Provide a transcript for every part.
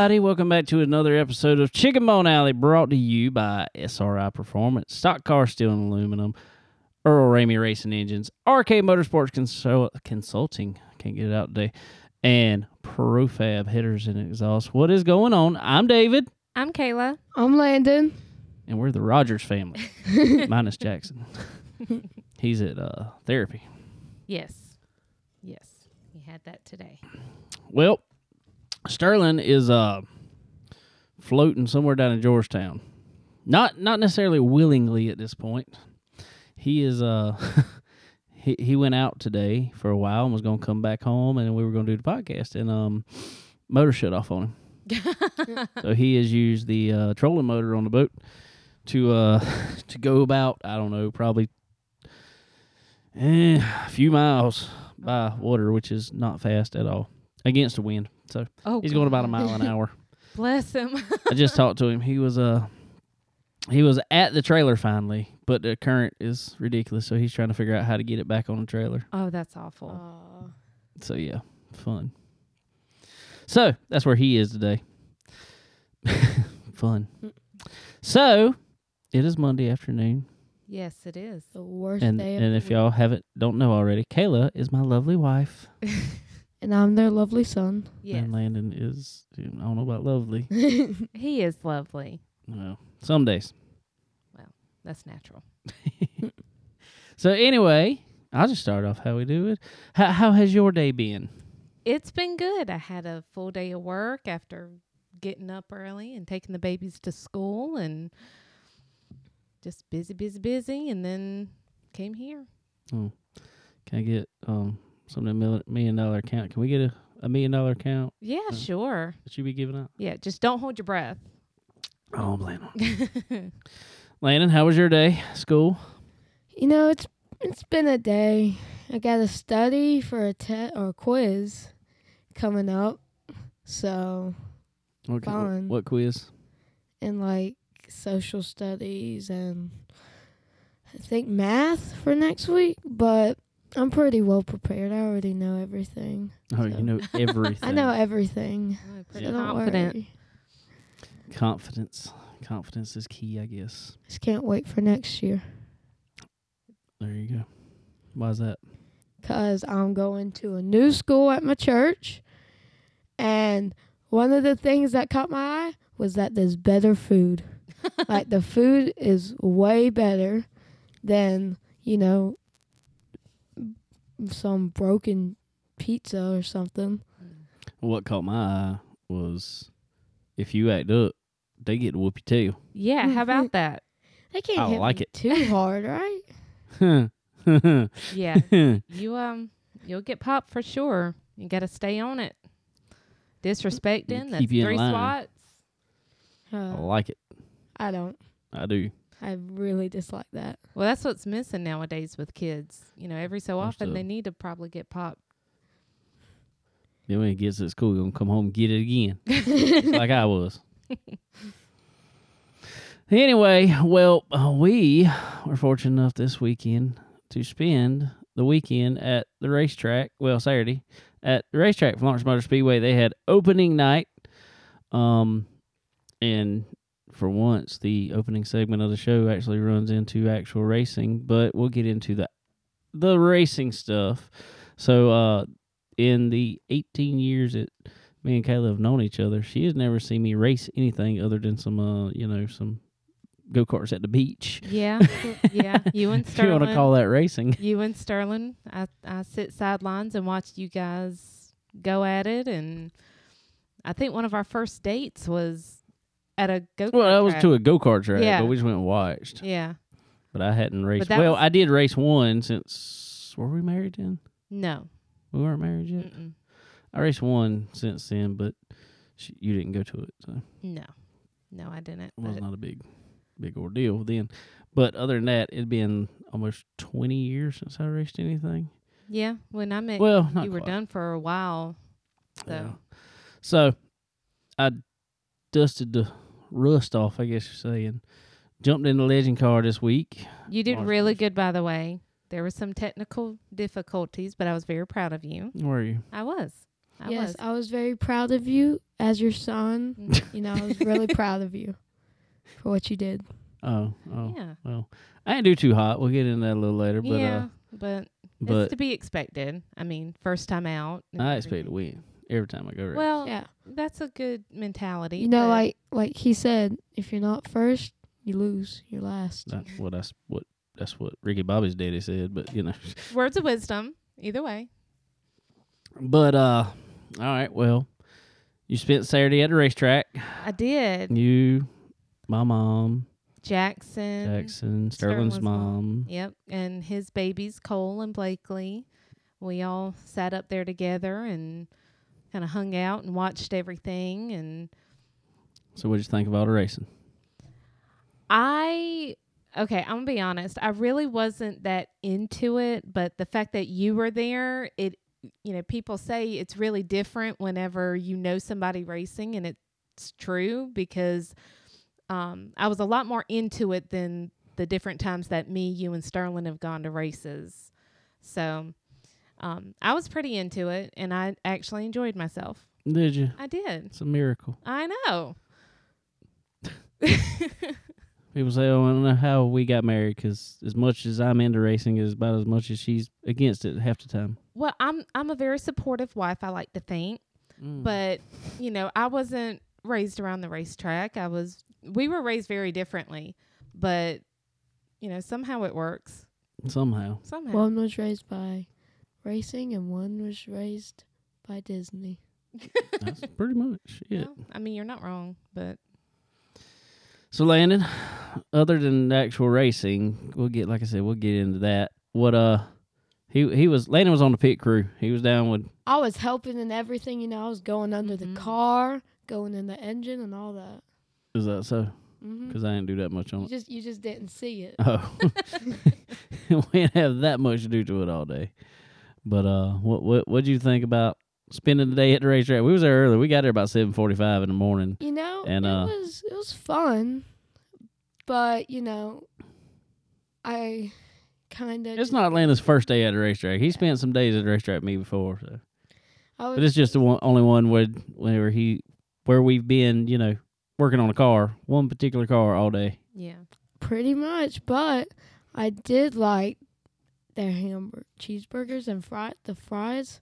everybody. Welcome back to another episode of Chicken Bone Alley brought to you by SRI Performance, Stock Car Steel and Aluminum, Earl Ramey Racing Engines, RK Motorsports Consult- Consulting, can't get it out today, and Profab Headers and Exhaust. What is going on? I'm David, I'm Kayla. I'm Landon. and we're the Rogers family, minus Jackson. He's at uh, therapy. Yes. Yes. We had that today. Well, Sterling is uh floating somewhere down in Georgetown. Not not necessarily willingly at this point. He is uh he he went out today for a while and was gonna come back home and we were gonna do the podcast and um motor shut off on him. so he has used the uh trolling motor on the boat to uh to go about, I don't know, probably eh, a few miles by water, which is not fast at all. Against the wind. So Oh, he's going about a mile an hour. Bless him. I just talked to him. He was uh he was at the trailer finally, but the current is ridiculous, so he's trying to figure out how to get it back on the trailer. oh, that's awful. Aw. So yeah, fun. So that's where he is today. fun. So it is Monday afternoon, yes, it is. the worst and day of and if y'all haven't don't know already, Kayla is my lovely wife, and I'm their lovely son. Yes. and Landon is I don't know about lovely. He is lovely. Well, some days. Well, that's natural. So anyway, I'll just start off how we do it. How how has your day been? It's been good. I had a full day of work after getting up early and taking the babies to school and just busy, busy, busy. And then came here. Oh. Can I get um some of the mil- million dollar account? Can we get a, a million dollar account Yeah, Uh. sure. that you be giving up? Yeah, just don't hold your breath. Oh, Landon. Landon, how was your day? School? You know, it's it's been a day. I got to study for a test or a quiz coming up. So, What, Fun. what quiz? in like social studies and I think math for next week, but I'm pretty well prepared. I already know everything. Oh, So- you know everything. I know everything. Oh, pretty Yeah. don't confident. worry. Confidence. Confidence is key, I guess. Just can't wait for next year. There you go. Why's that? because I'm going to a new school at my church. And one of the things that caught my eye was that there's better food. like the food is way better than, you know, some broken pizza or something. What caught my eye was if you act up, they get to whoop your tail. Yeah, how about that? They can't I hit like me it. too hard, right? Yeah, you um, you'll get popped for sure. You got to stay on it. Disrespecting, that's Keep you in three line. swats. I Uh, like it. I don't. I do. I really dislike that. Well, that's what's missing nowadays with kids. You know, every so often of they need to probably get popped. Then when he gets to school, he's gonna come home and get it again, like I was. anyway, well, uh, we were fortunate enough this weekend to spend the weekend at the racetrack. Well, Saturday at the racetrack for Florence Motor Speedway. They had opening night, um, and for once, the opening segment of the show actually runs into actual racing. But we'll get into the the racing stuff. So, uh, in the 18 years that me and Kayla have known each other, she has never seen me race anything other than some, uh, you know, some go karts at the beach. Yeah, yeah. You and If you want Sterling. to call that racing. you and Sterling. I I sit sidelines and watch you guys go at it, and I think one of our first dates was at a go. Well, that was to a go kart track, Yeah. but we just went and watched. Yeah. But I hadn't raced. Well, was- I did race one since. Were we married then? No. We weren't married yet. Mm-mm. I raced one since then, but she, you didn't go to it, so No. No, I didn't. It was But- not a big, big ordeal then. But other than that, it'd been almost 20 years since I raced anything. yeah. When I met Well, not you, were done for a while. So Yeah. So I dusted the rust off, I guess you're saying. Jumped in the legend car this week. you did March really first. good, by the way. There were some technical difficulties, but I was very proud of you. Were you? I was. I yes, was. I was very proud of you as your son. Mhm. You know, I was really proud of you for what you did. Oh, oh. yeah. Well, I didn't do too hot. We'll get into that a little later. But yeah, uh, but, but it's to be expected. I mean, first time out. I expect to everything. win every time I go. Race. Well, Yeah. that's a good mentality. You know, like like he said, if you're not first, you lose. You're last. that's what that's what that's what Ricky Bobby's daddy said. But you know, words of wisdom. Either way. but uh, all right. Well, you spent Saturday at the racetrack. I did. You, my mom, Jackson. Jackson, Sterling's, Sterling's mom. mom. Yep. And his babies, Cole and Blakely. We all sat up there together and kind of hung out and watched everything. And So what'd you think of all the racing? I, okay, I'm going to be honest. I really wasn't that into it, but the fact that you were there, it, you know, people say it's really different whenever you know somebody racing, and it's true because um, I was a lot more into it than the different times that me, you, and Sterling have gone to races. So um, I was pretty into it, and I actually enjoyed myself. Did you? I did. It's a miracle. I know. People say, "Oh, I don't know how we got married," because as much as I'm into racing, is about as much as she's against it half the time. well, I'm I'm a very supportive wife. I like to think. Mm. but you know i wasn't raised around the racetrack i was we were raised very differently but you know somehow it works somehow, somehow One was raised by racing, and one was raised by Disney. that's pretty much it. Well, i mean you're not wrong but So Landon, other than the actual racing, we'll get like I said, we'll get into that. What uh he he was Landon was on the pit crew. He was down with I was helping in everything. You know, I was going under Mhm. the car, going in the engine, and all that. is that so? Because I didn't do that much on You it. just you just didn't see it. Oh, we didn't have that much to do to it all day. But uh, what what what'd you think about spending the day at the racetrack? We was there early. We got there about seven forty five in the morning. You know, And, it uh, was it was fun, but you know, I kind of It's not Landon's first day at the racetrack. He spent some days at the racetrack with me before, so. Was But it's just the one, only one where where he where we've been, you know, working on a car, one particular car all day. yeah pretty much, but I did like their hamburger cheeseburgers and fry the fries.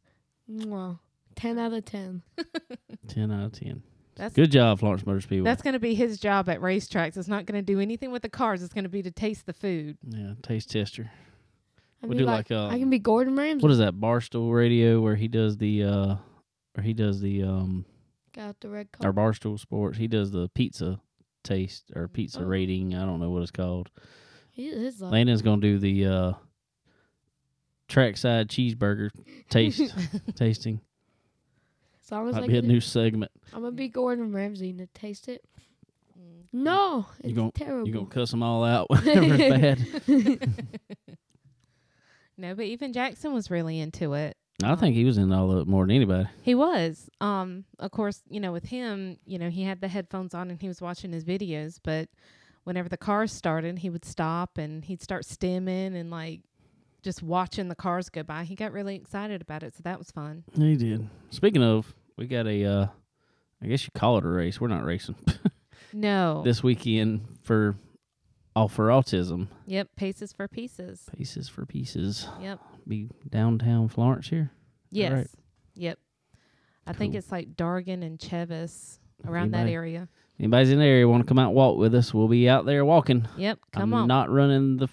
Mwah. Ten out of ten. Ten out of ten. that's Good job, Florence Motor Speedway. that's going to be his job at racetracks it's not going to do anything with the cars it's going to be to taste the food yeah, taste tester. I We mean, do like, like, uh, I can be Gordon Ramsay. What is that Barstool Radio where he does the uh, or he does the um, Got the red or. Barstool Sports. He does the pizza taste or pizza Oh. rating. I don't know what it's called. He is Landon's gonna do the uh, trackside cheeseburger taste tasting. as long as Might I be a new segment. I'm gonna be Gordon Ramsay and to taste it. Mm. No, You it's gon- terrible. You gonna cuss them all out whenever it's bad. no but even jackson was really into it I think he was in all of it more than anybody. He was. Um, of course, you know, with him, you know, he had the headphones on and he was watching his videos, but whenever the car started, he would stop and he'd start stimming and like just watching the cars go by. He got really excited about it, so that was fun. He did. Speaking of, we got a, uh, I guess you call it a race. We're not racing No. this weekend for all for autism. yep, paces for pieces. Pieces for pieces. Yep. Be downtown Florence here. Yes. right? Yep. I think it's like Dargan and Cheves around that area. Anybody's in the area want to come out and walk with us? We'll be out there walking. Yep. Come I'm on. not running the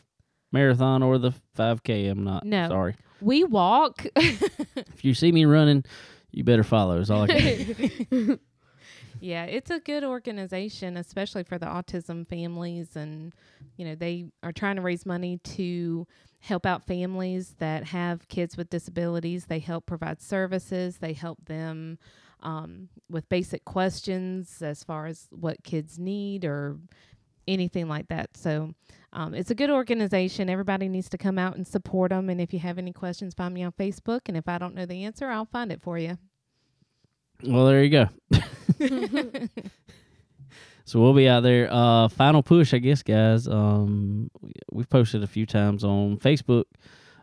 marathon or the 5K. I'm not. No. Sorry. we walk. If you see me running, you better follow. Is all I can. Yeah, it's a good organization, especially for the autism families. And, you know, they are trying to raise money to help out families that have kids with disabilities. They help provide services, they help them um, with basic questions as far as what kids need or anything like that. So um, it's a good organization. Everybody needs to come out and support them. And if you have any questions, find me on Facebook. And if I don't know the answer, I'll find it for you. well, there you go. So we'll be out there. Uh, final push, I guess, guys. Um, we- we've posted a few times on Facebook.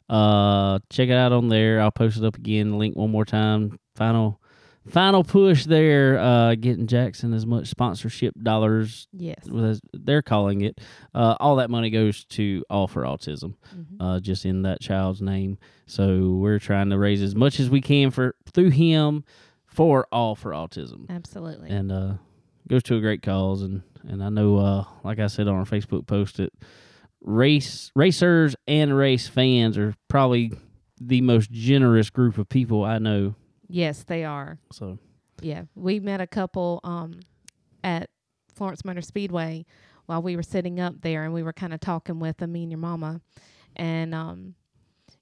Uh, check it out on there. I'll post it up again. Link one more time. Final final push there, uh, getting Jackson as much sponsorship dollars Yes. as they're calling it. Uh, all that money goes to All for Autism, Mhm. uh, just in that child's name. So we're trying to raise as much as we can for through him for All for Autism, Absolutely. and uh, goes to a great cause. And and I know, uh, like I said on our Facebook post, it race racers and race fans are probably the most generous group of people I know. Yes, they are. So Yeah, we met a couple um, at Florence Motor Speedway while we were sitting up there, and we were kind of talking with them, me and your mama. And um,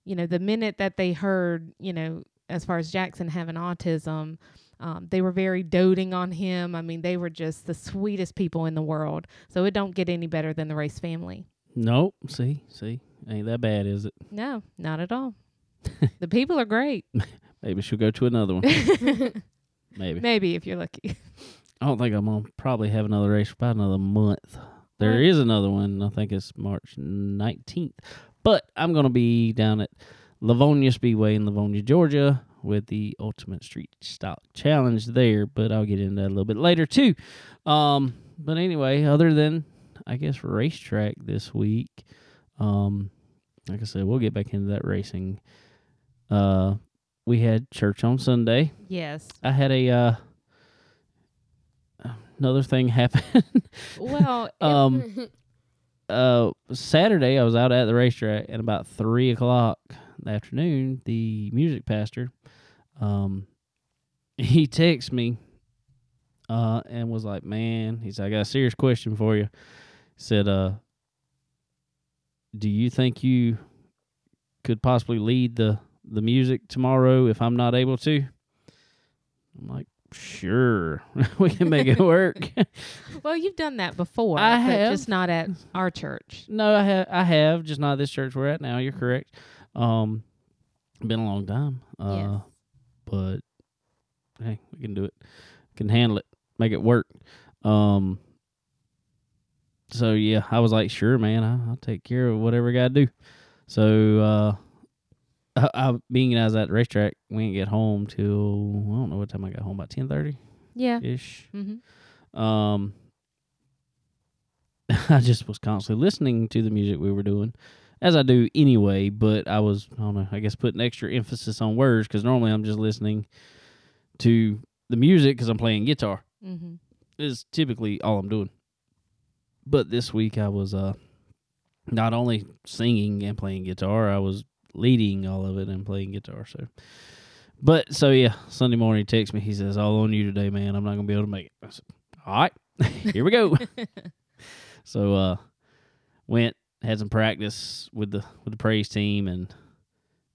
you know, the minute that they heard, you know, as far as Jackson having autism, um, they were very doting on him. I mean, they were just the sweetest people in the world. So it don't get any better than the race family. nope. See, see, ain't that bad, is it? No, not at all. The people are great. Maybe she'll go to another one. Maybe. Maybe if you're lucky. I don't think I'm gonna probably have another race for about another month. There Right. is another one. I think it's March 19th. But I'm gonna be down at Lavonia Speedway in Lavonia, Georgia, with the Ultimate Street Stock Challenge there. But I'll get into that a little bit later too. Um, but anyway, other than I guess racetrack this week, um, like I said, we'll get back into that racing. Uh, we had church on Sunday. yes. I had a uh, another thing happen. Well, um, uh, Saturday I was out at the racetrack, and about three o'clock in the afternoon, the music pastor, um, he texted me, uh, and was like, "Man," he said, "I got a serious question for you." He said, "Uh, do you think you could possibly lead the the music tomorrow if I'm not able to?" I'm like, "Sure, we can make it work." Well, you've done that before. I have. just not at our church. No, I have. I have just not this church we're at now. You're correct. Um, been a long time. Uh, Yes. but hey, we can do it. Can handle it. Make it work. Um. So yeah, I was like, sure, man. I, I'll take care of whatever I got to do. So uh, I, I being I was at the racetrack, we didn't get home till I don't know what time I got home. About ten thirty Yeah. ish. Mm-hmm. Um, I just was constantly listening to the music we were doing, as I do anyway. But I was, I don't know, I guess putting extra emphasis on words because normally I'm just listening to the music because I'm playing guitar. Mm-hmm. Is typically all I'm doing. But this week I was uh not only singing and playing guitar, I was leading all of it and playing guitar. So, but so yeah, Sunday morning he texts me. He says, "All on you today, man. I'm not gonna be able to make it." I said, "All right, here we go." so uh, went had some practice with the with the praise team, and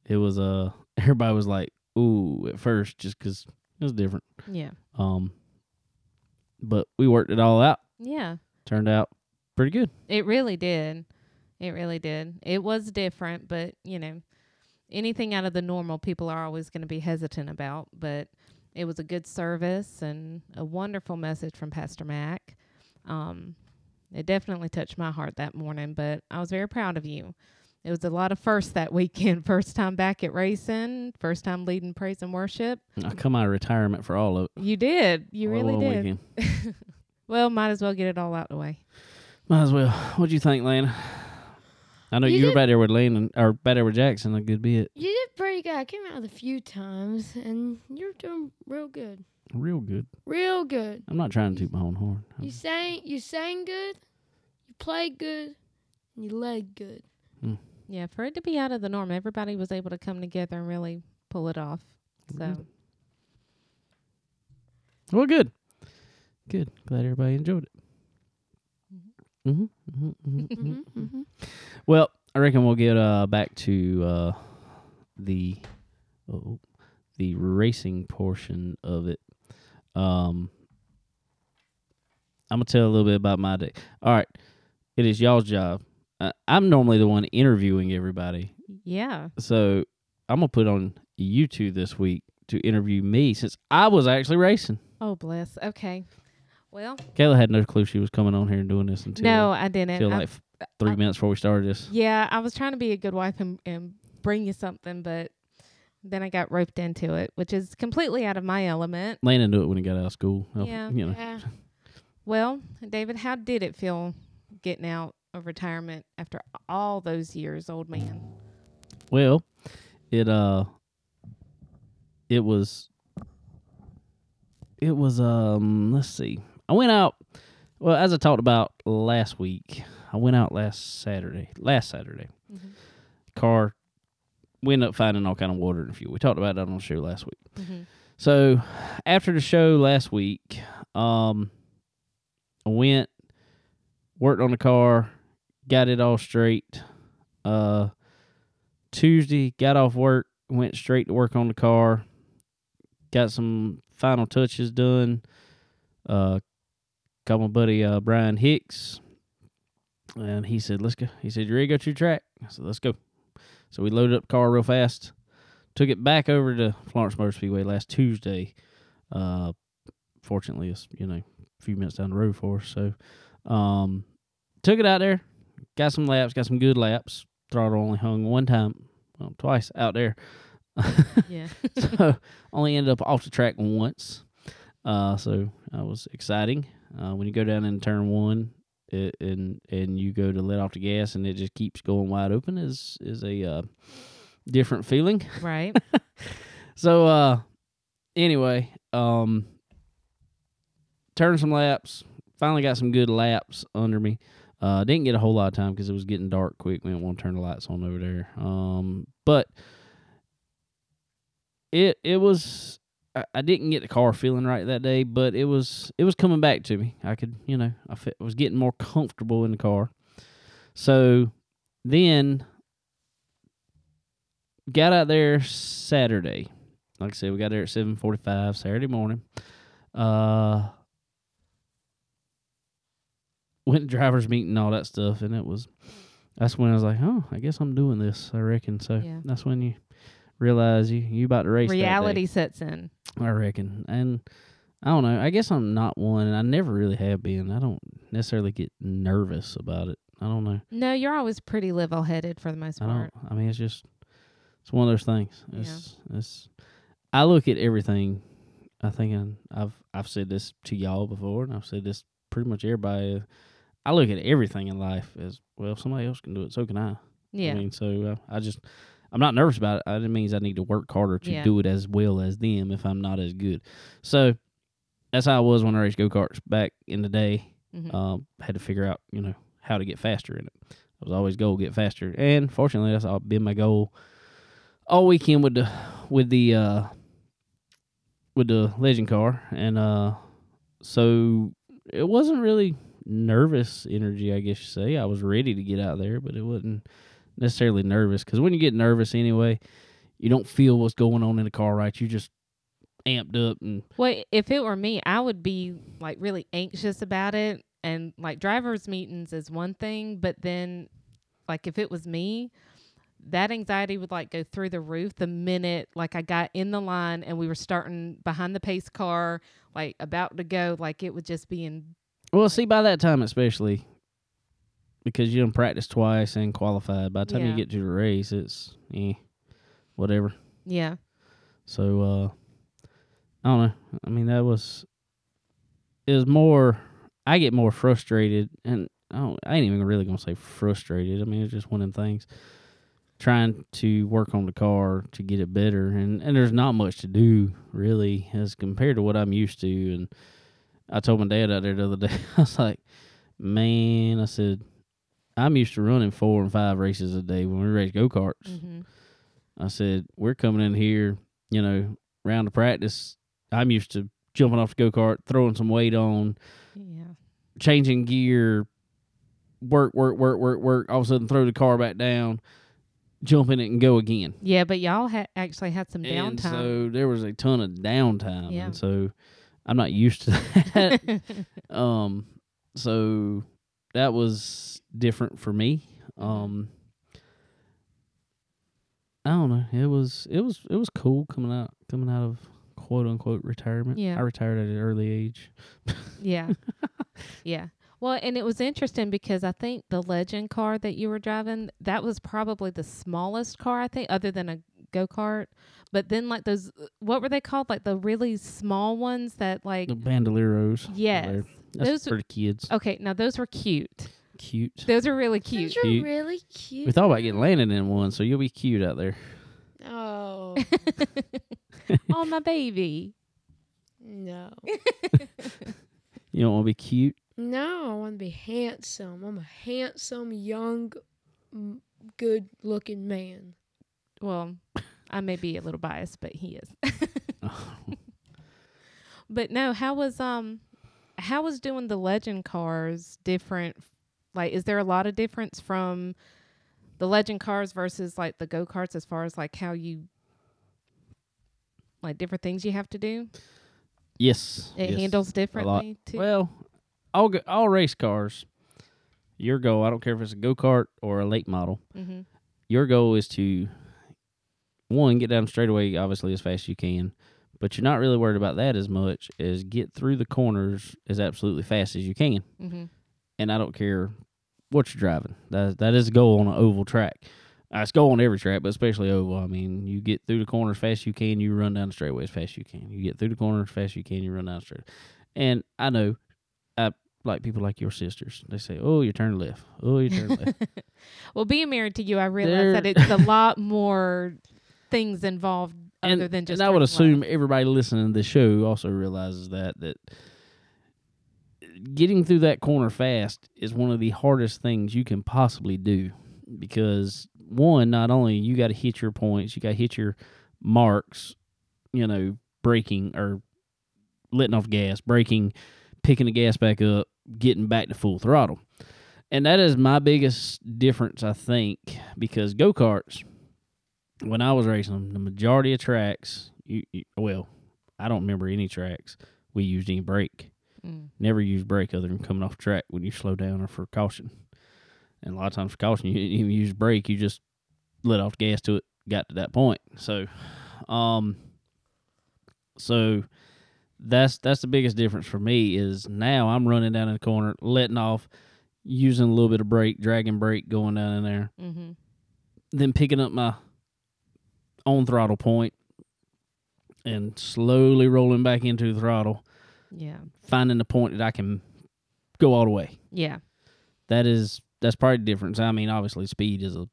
it was uh everybody was like, "Ooh," at first, just because it was different. Yeah. Um, but we worked it all out. Yeah. Turned out pretty good. It really did. It really did. It was different, but you know, anything out of the normal, people are always going to be hesitant about. But it was a good service and a wonderful message from Pastor Mac. Um, it definitely touched my heart that morning, but I was very proud of you. It was a lot of firsts that weekend. First time back at racing, first time leading praise and worship. I come out of retirement for all of it. You did. You all really did. Well, might as well get it all out the way. Might as well. What'd you think, Lana? I know You you, were did- back there with Landon or back there with Jackson a good bit. You did pretty good. I came out a few times, and you're doing real good. Real good. Real good. I'm not trying to toot my own horn. You sang, you sang good, you played good, and you led good. Hmm. Yeah, for it to be out of the norm, everybody was able to come together and really pull it off. So. Well, good. Good. Glad everybody enjoyed it. Mm-hmm, mm-hmm, mm-hmm, hmm mm-hmm. hmm Well, I reckon we'll get uh, back to uh, the oh, the racing portion of it. Um, I'm gonna tell a little bit about my day. All right, it is y'all's job. Uh, I'm normally the one interviewing everybody, yeah. so I'm gonna put on you two this week to interview me since I was actually racing. Oh, bless. Okay. Well, Kayla had no clue she was coming on here and doing this until no, I didn't. until like f- three I- minutes before we started this. yeah, I was trying to be a good wife and, and bring you something, but then I got roped into it, which is completely out of my element. Landon knew it when he got out of school. Yeah. You know. Yeah. Well, David, how did it feel getting out of retirement after all those years, old man? Well, it uh it was it was um let's see. I went out well, as I talked about last week, I went out last Saturday. Last Saturday. Mhm. Car we ended up finding all kind of water and fuel. We talked about that on the show last week. Mm-hmm. So after the show last week, um, I went, worked on the car, got it all straight. Uh, Tuesday, got off work, went straight to work on the car, got some final touches done. Uh, called my buddy uh, Brian Hicks, and he said, "Let's go." He said, "You ready to go to the track?" I said, "Let's go." So we loaded up the car real fast took it back over to Florence Motor Speedway last Tuesday. Uh, fortunately, it's you know a few minutes down the road for us. So, um, took it out there, got some laps, got some good laps. Throttle only hung one time, well, twice out there. Yeah. so only ended up off the track once. Uh, so that was exciting. Uh, when you go down in turn one, it, and and you go to let off the gas, and it just keeps going wide open is is a uh, different feeling. right. So uh anyway, um turned some laps, finally got some good laps under me. Uh didn't get a whole lot of time because it was getting dark quick. We didn't want to turn the lights on over there. Um but it it was I, I didn't get the car feeling right that day, but it was it was coming back to me. I could, you know, I fe- was getting more comfortable in the car. So then got out there Saturday. Like I said, we got there at seven forty five Saturday morning. Uh went to drivers meeting and all that stuff and it was that's when I was like, Oh, I guess I'm doing this, I reckon. So Yeah. that's when you realize you you about to race. Reality sets in. I reckon. And I don't know. I guess I'm not one and I never really have been. I don't necessarily get nervous about it. I don't know. No, you're always pretty level headed for the most I part. don't. I mean, it's just it's one of those things. Yeah. It's it's. I look at everything. I think I'm- I've I've said this to y'all before, and I've said this pretty much everybody. I look at everything in life as well. If somebody else can do it, so can I. Yeah. I mean, so uh, I just I'm not nervous about it. It means I need to work harder to Yeah. do it as well as them if I'm not as good. So that's how I was when I raced go karts back in the day Mhm. um, had to figure out, you know, how to get faster in it. That was always goal get faster, and fortunately, that's all been my goal all weekend with the with the uh, with the legend car, and uh, so it wasn't really nervous energy, I guess you say. I was ready to get out there, but it wasn't necessarily nervous because when you get nervous anyway, you don't feel what's going on in the car right. You just amped up and Well, if it were me, I would be like really anxious about it. And like drivers' meetings is one thing, but then like if it was me, that anxiety would like go through the roof the minute like I got in the line and we were starting behind the pace car, like about to go, like it would just be in Well, see, by that time, especially because you don't practice twice and qualified, by the time Yeah. you get to the race, it's eh, whatever. yeah. So, uh, I don't know. I mean, that was it was more. I get more frustrated, and I, don't, I ain't even really gonna say frustrated. I mean, it's just one of them things. Trying to work on the car to get it better, and and there's not much to do really as compared to what I'm used to. And I told my dad out there the other day, I was like, man, I said, I'm used to running four and five races a day when we race go karts. Mm-hmm. I said, we're coming in here, you know, round of practice. I'm used to jumping off the go kart, throwing some weight on, Yeah. changing gear, work, work, work, work, work. All of a sudden, throw the car back down, jump in it, and go again. Yeah, but y'all had actually had some And downtime. so there was a ton of downtime. Yeah. And so I'm not used to that. um, so that was different for me. Um, I don't know. It was it was it was cool coming out coming out of quote unquote retirement. Yeah. I retired at an early age. Yeah. yeah. Well, and it was interesting because I think the legend car that you were driving, that was probably the smallest car, I think, other than a go kart. But then like those, what were they called? Like the really small ones that like The bandoleros. yes. That's Those for the kids. Okay, now those were cute. Cute. Those are really cute. Those are Cute. really cute. We thought about getting Landon in one, so you'll be cute out there. oh oh my baby. no, You don't want to be cute. no! I want to be handsome. I'm a handsome, young, m- good-looking man. Well, I may be a little biased, but he is. But no, how was um how was doing the legend cars different like is there a lot of difference from the legend cars versus like the go-karts as far as like how you like different things you have to do? yes. It yes. handles differently too. Well, all go, all race cars. Your goal, I don't care if it's a go kart or a late model. mm-hmm. Your goal is to one get down straightaway, obviously as fast as you can, but you're not really worried about that as much as get through the corners as absolutely fast as you can. Mm-hmm. And I don't care what you're driving. That that is the goal on an oval track. Uh, it's goal on every track, but especially oval. I mean, you get through the corner as fast as you can, you run down the straightaway as fast as you can. You get through the corner as fast as you can, you run down the straight. And I know, I like people like your sisters. They say, "Oh, you turn left. Oh, you turn left." Well, being married to you, I realized There- that it's a lot more things involved and, other than just and I would assume everybody listening to the show also realizes that that getting through that corner fast is one of the hardest things you can possibly do because one, not only you got to hit your points, you got to hit your marks, you know, braking or letting off gas, braking, picking the gas back up, getting back to full throttle. And that is my biggest difference, I think, because go karts, when I was racing them, the majority of tracks, you, you, well, I don't remember any tracks we used any brake. Mm. Never used brake other than coming off track when you slow down or for caution. And a lot of times for caution, you didn't even use brake. You just let off gas to it, got to that point. So, um, so that's that's the biggest difference for me is now I'm running down in the corner, letting off, using a little bit of brake, dragging brake, going down in there, Mm-hmm. then picking up my on throttle point and slowly rolling back into the throttle, Yeah. finding the point that I can go all the way. Yeah. That is that's probably the difference. I mean, obviously speed is a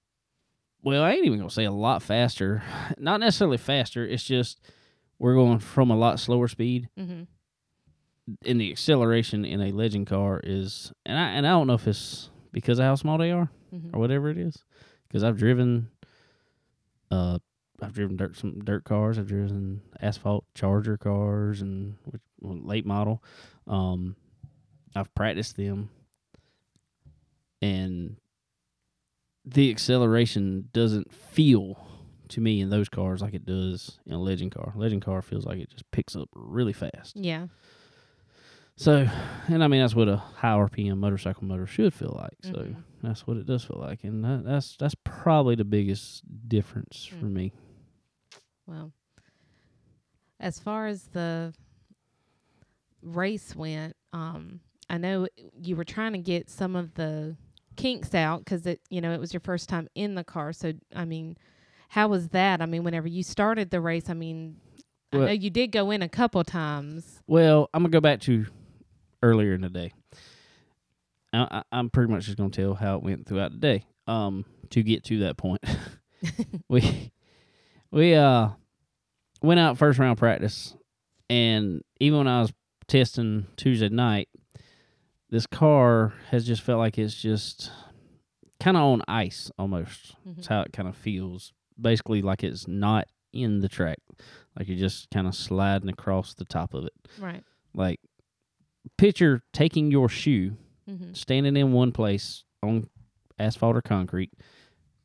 well, I ain't even gonna say a lot faster. Not necessarily faster. It's just we're going from a lot slower speed, Mm-hmm. and the acceleration in a legend car is, and I and I don't know if it's because of how small they are Mm-hmm. or whatever it is, because I've driven, uh, I've driven dirt some dirt cars. I've driven asphalt Charger cars and which, well, late model. Um, I've practiced them, and the acceleration doesn't feel to me in those cars like it does in a legend car. Legend car feels like it just picks up really fast. Yeah. So, and I mean that's what a high RPM motorcycle motor should feel like. So Mhm. that's what it does feel like, and that, that's that's probably the biggest difference for Mm. me. Well, as far as the race went, um, I know you were trying to get some of the kinks out because it, you know, it was your first time in the car. So, I mean, how was that? I mean, whenever you started the race, I mean, I know you did go in a couple times. Well, I'm gonna go back to earlier in the day. I, I, I'm pretty much just gonna tell how it went throughout the day. Um, to get to that point, we we uh went out first round practice, and even when I was testing Tuesday night, this car has just felt like it's just kind of on ice almost. That's how it kind of feels. Basically, like it's not in the track, like you're just kind of sliding across the top of it. Right. Like, picture taking your shoe, Mm-hmm. standing in one place on asphalt or concrete,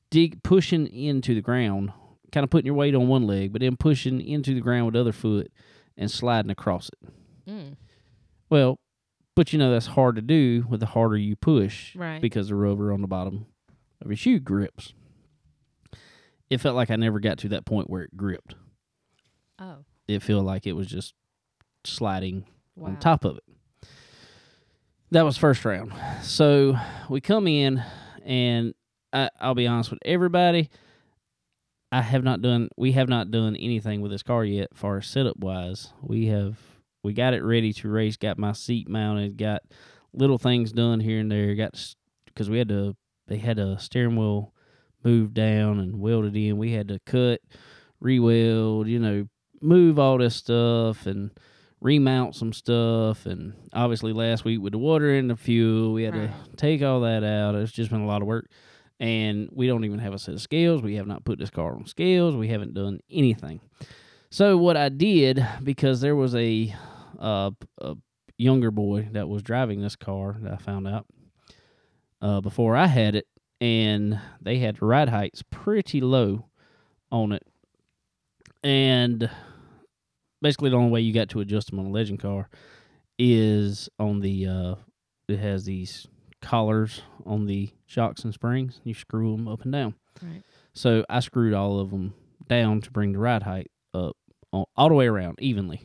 dig pushing into the ground, kind of putting your weight on one leg, but then pushing into the ground with the other foot and sliding across it. Mm. Well, but you know that's hard to do with the harder you push Right. because the rubber on the bottom of your shoe grips. It felt like I never got to that point where it gripped. oh, It felt like it was just sliding wow. on top of it. That was first round. So we come in, and I, I'll be honest with everybody. I have not done. We have not done anything with this car yet, far as setup wise. We have we got it ready to race. Got my seat mounted. Got little things done here and there. Got because we had to. They had a steering wheel moved down and welded in. We had to cut, re-weld. You know, move all this stuff and remount some stuff. And obviously, last week with the water and the fuel, we had Right. to take all that out. It's just been a lot of work and we don't even have a set of scales. We have not put this car on scales. We haven't done anything. So what I did because there was a uh, a younger boy that was driving this car that I found out uh, before I had it, and they had ride heights pretty low on it, and basically the only way you got to adjust them on a legend car is on the uh, it has these collars on the shocks and springs. You screw them up and down. Right. So I screwed all of them down to bring the ride height up all, all the way around evenly.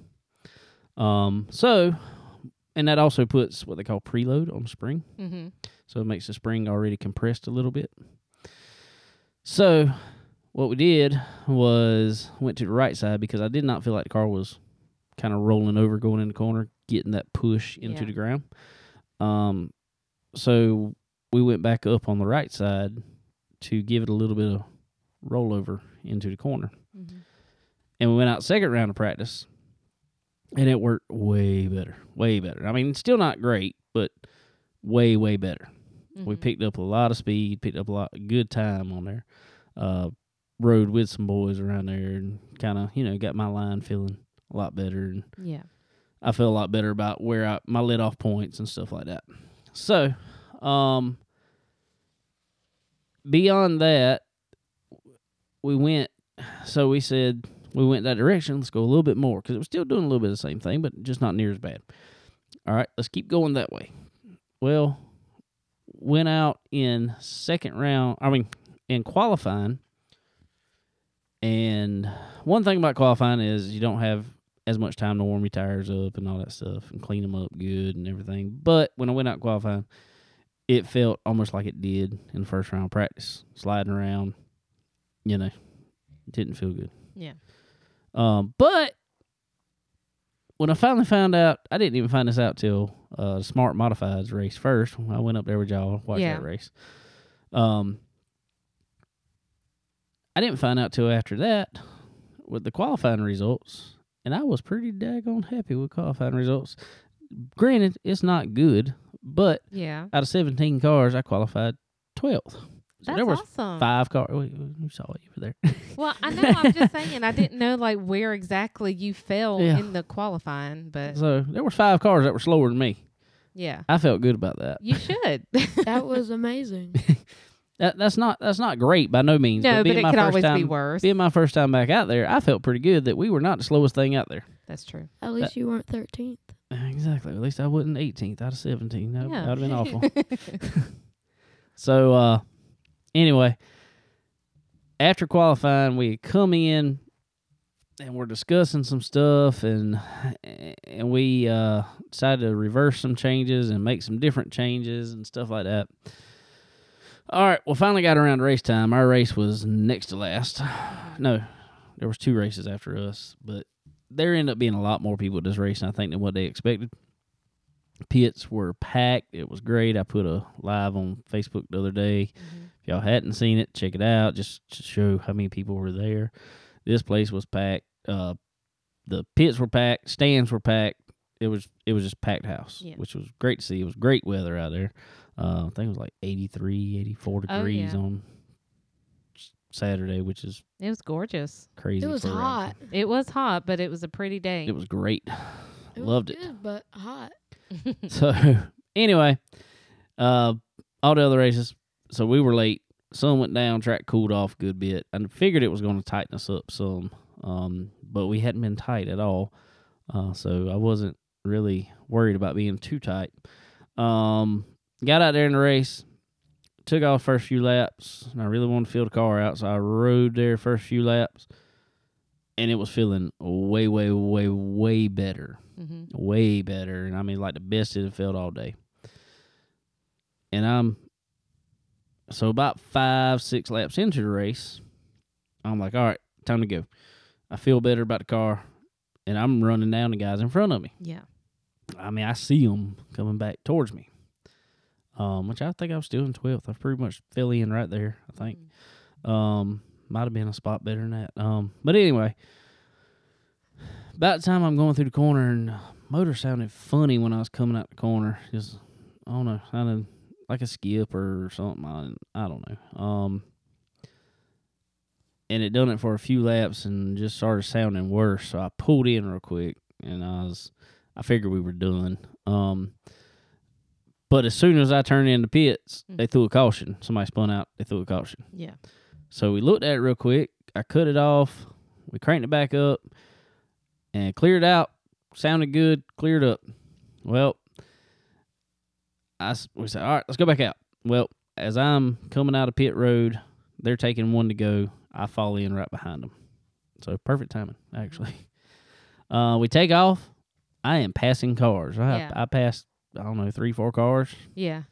Um, so, and that also puts what they call preload on the spring. Mm-hmm. So it makes the spring already compressed a little bit. So what we did was went to the right side because I did not feel like the car was kind of rolling over going in the corner, getting that push into Yeah. the ground. Um, so we went back up on the right side to give it a little bit of rollover into the corner. Mm-hmm. And we went out second round of practice, and it worked way better, way better. I mean, still not great, but way, way better. We Mm-hmm. picked up a lot of speed, picked up a lot good time on there. Uh, rode with some boys around there, and kind of you know got my line feeling a lot better, and Yeah. I feel a lot better about where I my let off points and stuff like that. So, um, beyond that, we went. So we said we went that direction. Let's go a little bit more because it was still doing a little bit of the same thing, but just not near as bad. All right, let's keep going that way. Well, went out in second round. I mean, in qualifying. And one thing about qualifying is you don't have as much time to warm your tires up and all that stuff and clean them up good and everything. But when I went out qualifying, it felt almost like it did in the first round of practice, sliding around. You know, it didn't feel good. Yeah. Um, but when I finally found out, I didn't even find this out till uh, Smart Modifieds race first. I went up there with y'all, watched Yeah. that race. Um, I didn't find out till after that with the qualifying results, and I was pretty daggone happy with qualifying results. Granted, it's not good, but Yeah. out of 17 cars, I qualified 12th. So That's there was awesome. five cars. Wait, you saw it. You were there. Well, I know. I'm just saying. I didn't know like where exactly you fell Yeah. in the qualifying, but so there were five cars that were slower than me. yeah, I felt good about that. you should. That was amazing. That that's not that's not great by no means. no, but being it my could first always time, be worse. Being my first time back out there, I felt pretty good that we were not the slowest thing out there. That's true. At least you weren't 13th. Exactly. At least I wasn't 18th out of 17. That yeah. would have been awful. So uh anyway, after qualifying, we come in and we're discussing some stuff and and we uh decided to reverse some changes and make some different changes and stuff like that. All right, well finally got around to race time. Our race was next to last. No, there was two races after us, but there ended up being a lot more people at this race, I think, than what they expected. Pits were packed. It was great. I put a live on Facebook the other day. Mhm. If y'all hadn't seen it, check it out. Just to show how many people were there. This place was packed. Uh, the pits were packed. Stands were packed. It was it was just packed house, Yeah. which was great to see. It was great weather out there. Uh, I think it was like 83, 84 Oh, degrees yeah. on Saturday, which is It was gorgeous. crazy. It was for a hot. It was hot, but it was a pretty day. It was great. It Loved was it. but hot. So anyway, uh, all the other races. So we were late. Sun went down. Track cooled off a good bit. I figured it was going to tighten us up some, um, but we hadn't been tight at all. Uh, so I wasn't really worried about being too tight. Um, got out there in the race. Took off first few laps, and I really wanted to feel the car out, so I rode there first few laps, and it was feeling way, way, way, way better hmm way better, and I mean like the best it had felt all day. And I'm so about five, six laps into the race, I'm like, all right, time to go. I feel better about the car, and I'm running down the guys in front of me. Yeah. I mean, I see them coming back towards me, um, which I think I was still in 12th. I pretty much fell in right there, I think. Um, might have been a spot better than that. Um, but anyway, about the time I'm going through the corner, and uh, motor sounded funny when I was coming out the corner. Just, I don't know, sounded like a skip or something. I, I don't know. Um, and it done it for a few laps and just started sounding worse. So I pulled in real quick, and I was, I figured we were done. Um, but as soon as I turned in the pits, Mm. they threw a caution. Somebody spun out. They threw a caution. Yeah. So we looked at it real quick. I cut it off. We cranked it back up and cleared out. Sounded good. Cleared up. Well, I we said, all right, let's go back out. Well, as I'm coming out of pit road, they're taking one to go. I fall in right behind them. So perfect timing, actually. Uh, we take off. I am passing cars. I Yeah. I passed I don't know three four cars Yeah.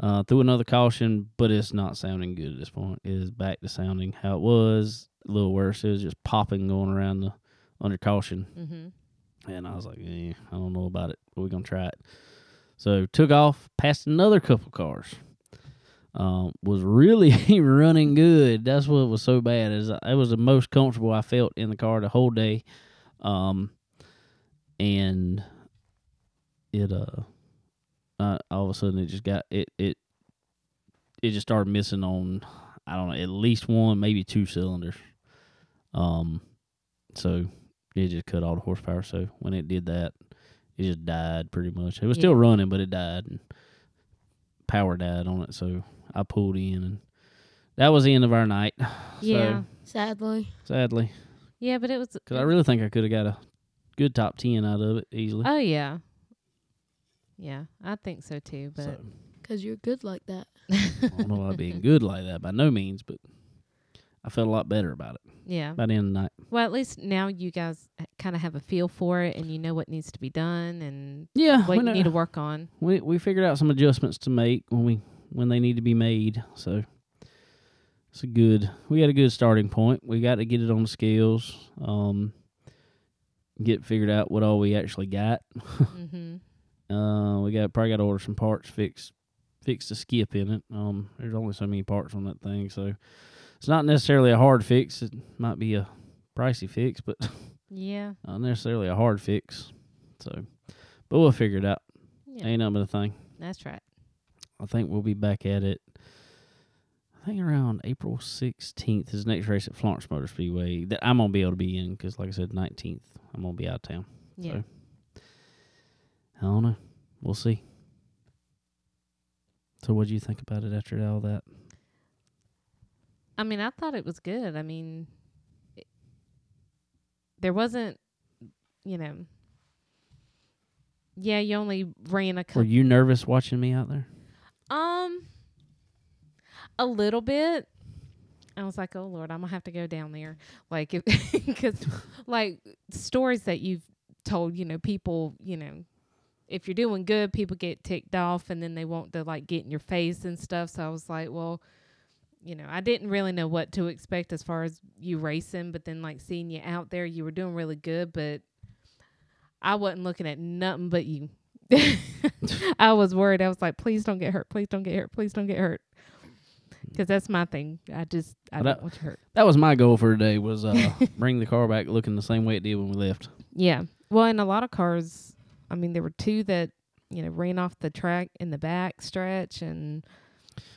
uh, threw another caution, but it's not sounding good at this point. It is back to sounding how it was, a little worse. It was just popping going around the under caution, Mm-hmm. and I was like, eh, I don't know about it, but we're gonna try it. So took off, passed another couple cars. Um, was really running good. That's what was so bad. Is it was the most comfortable I felt in the car the whole day. Um, and it uh, uh, all of a sudden it just got it it it just started missing on I don't know at least one maybe two cylinders. Um, so it just cut all the horsepower. So when it did that, it just died pretty much. It was still running, but it died and power died on it. So I pulled in and that was the end of our night. Yeah. Sadly. Sadly, Yeah, but it was. because I really think I could have got a good top ten out of it easily. Oh yeah. Yeah, I think so too. But so Because you're good like that. I don't know about being good like that by no means, but I felt a lot better about it yeah. by the end of the night. Well, at least now you guys kind of have a feel for it, and you know what needs to be done and Yeah, what we, you need to work on. we we figured out some adjustments to make when we when they need to be made. So it's a good. We had a good starting point. We got to get it on the scales. Um, get figured out what all we actually got. mm-hmm. Uh, we got probably got to order some parts fix fix the skip in it. Um, there's only so many parts on that thing, so it's not necessarily a hard fix. It might be a pricey fix, but Yeah. not necessarily a hard fix. So, but we'll figure it out. Yeah. Ain't nothing but a thing. That's right. I think we'll be back at it. I think around April 16th is the next race at Florence Motor Speedway that I'm gonna be able to be in because, like I said, 19th I'm gonna be out of town. Yeah. So, I don't know. We'll see. So, what do you think about it after all that? I mean, I thought it was good. I mean, it, there wasn't, you know. Yeah, you only ran a Were you nervous watching me out there? Um, a little bit. I was like, oh Lord, I'm gonna have to go down there, like, because like stories that you've told, you know, people, you know, if you're doing good, people get ticked off, and then they want to like get in your face and stuff. So I was like, well, you know, I didn't really know what to expect as far as you racing, but then like seeing you out there, you were doing really good, but I wasn't looking at nothing but you. I was worried. I was like, please don't get hurt. Please don't get hurt. Please don't get hurt. Because that's my thing. I just, I But don't I- want you hurt. That was my goal for today. Was uh, bring the car back looking the same way it did when we left. Yeah. Well, and a lot of cars, I mean, there were two that, you know, ran off the track in the back stretch, and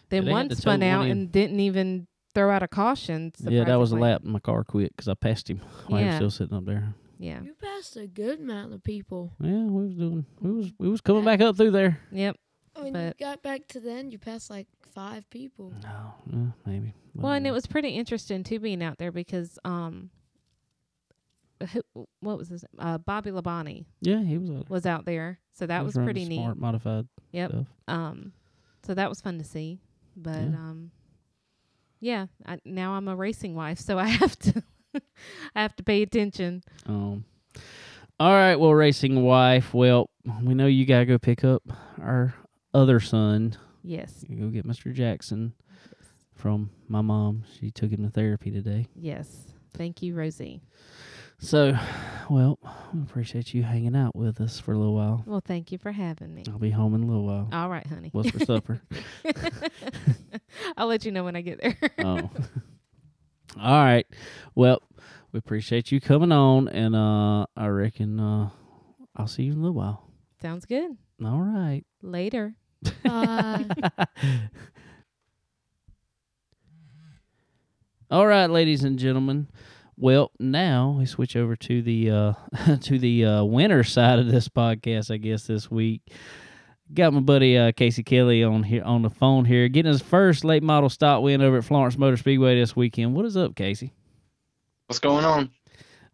then they had one to spun tow one out and didn't even throw out a caution. Yeah, that was a surprisingly. lap. My car quit because I passed him while he was Yeah. still sitting up there. Yeah. You passed a good amount of people. Yeah, we was doing. We was we was coming back up through there. Yep. When But- you got back to the end, you passed like five people. No, uh, maybe. Well, and it was pretty interesting too being out there because um, who, what was his uh Bobby Labonte Yeah, he was. A, was out there, so that was running pretty neat. Smart modified Yep. stuff. Um, so that was fun to see. But Yeah. um, yeah, I, now I'm a racing wife, so I have to I have to pay attention. Um. All right, well, racing wife. Well, we know you gotta go pick up our other son. Yes. You go get Mister Jackson from my mom. She took him to therapy today. Yes. Thank you, Rosie. So, well, we appreciate you hanging out with us for a little while. Well, thank you for having me. I'll be home in a little while. All right, honey. What's for supper? I'll let you know when I get there. oh. All right. Well, we appreciate you coming on, and uh, I reckon uh, I'll see you in a little while. Sounds good. All right. Later. Bye. All right, ladies and gentlemen. Well, now we switch over to the uh, to the uh, winner side of this podcast. I guess this week got my buddy uh, Casey Kelly on here on the phone here, getting his first late model stock win over at Florence Motor Speedway this weekend. What is up, Casey? What's going on?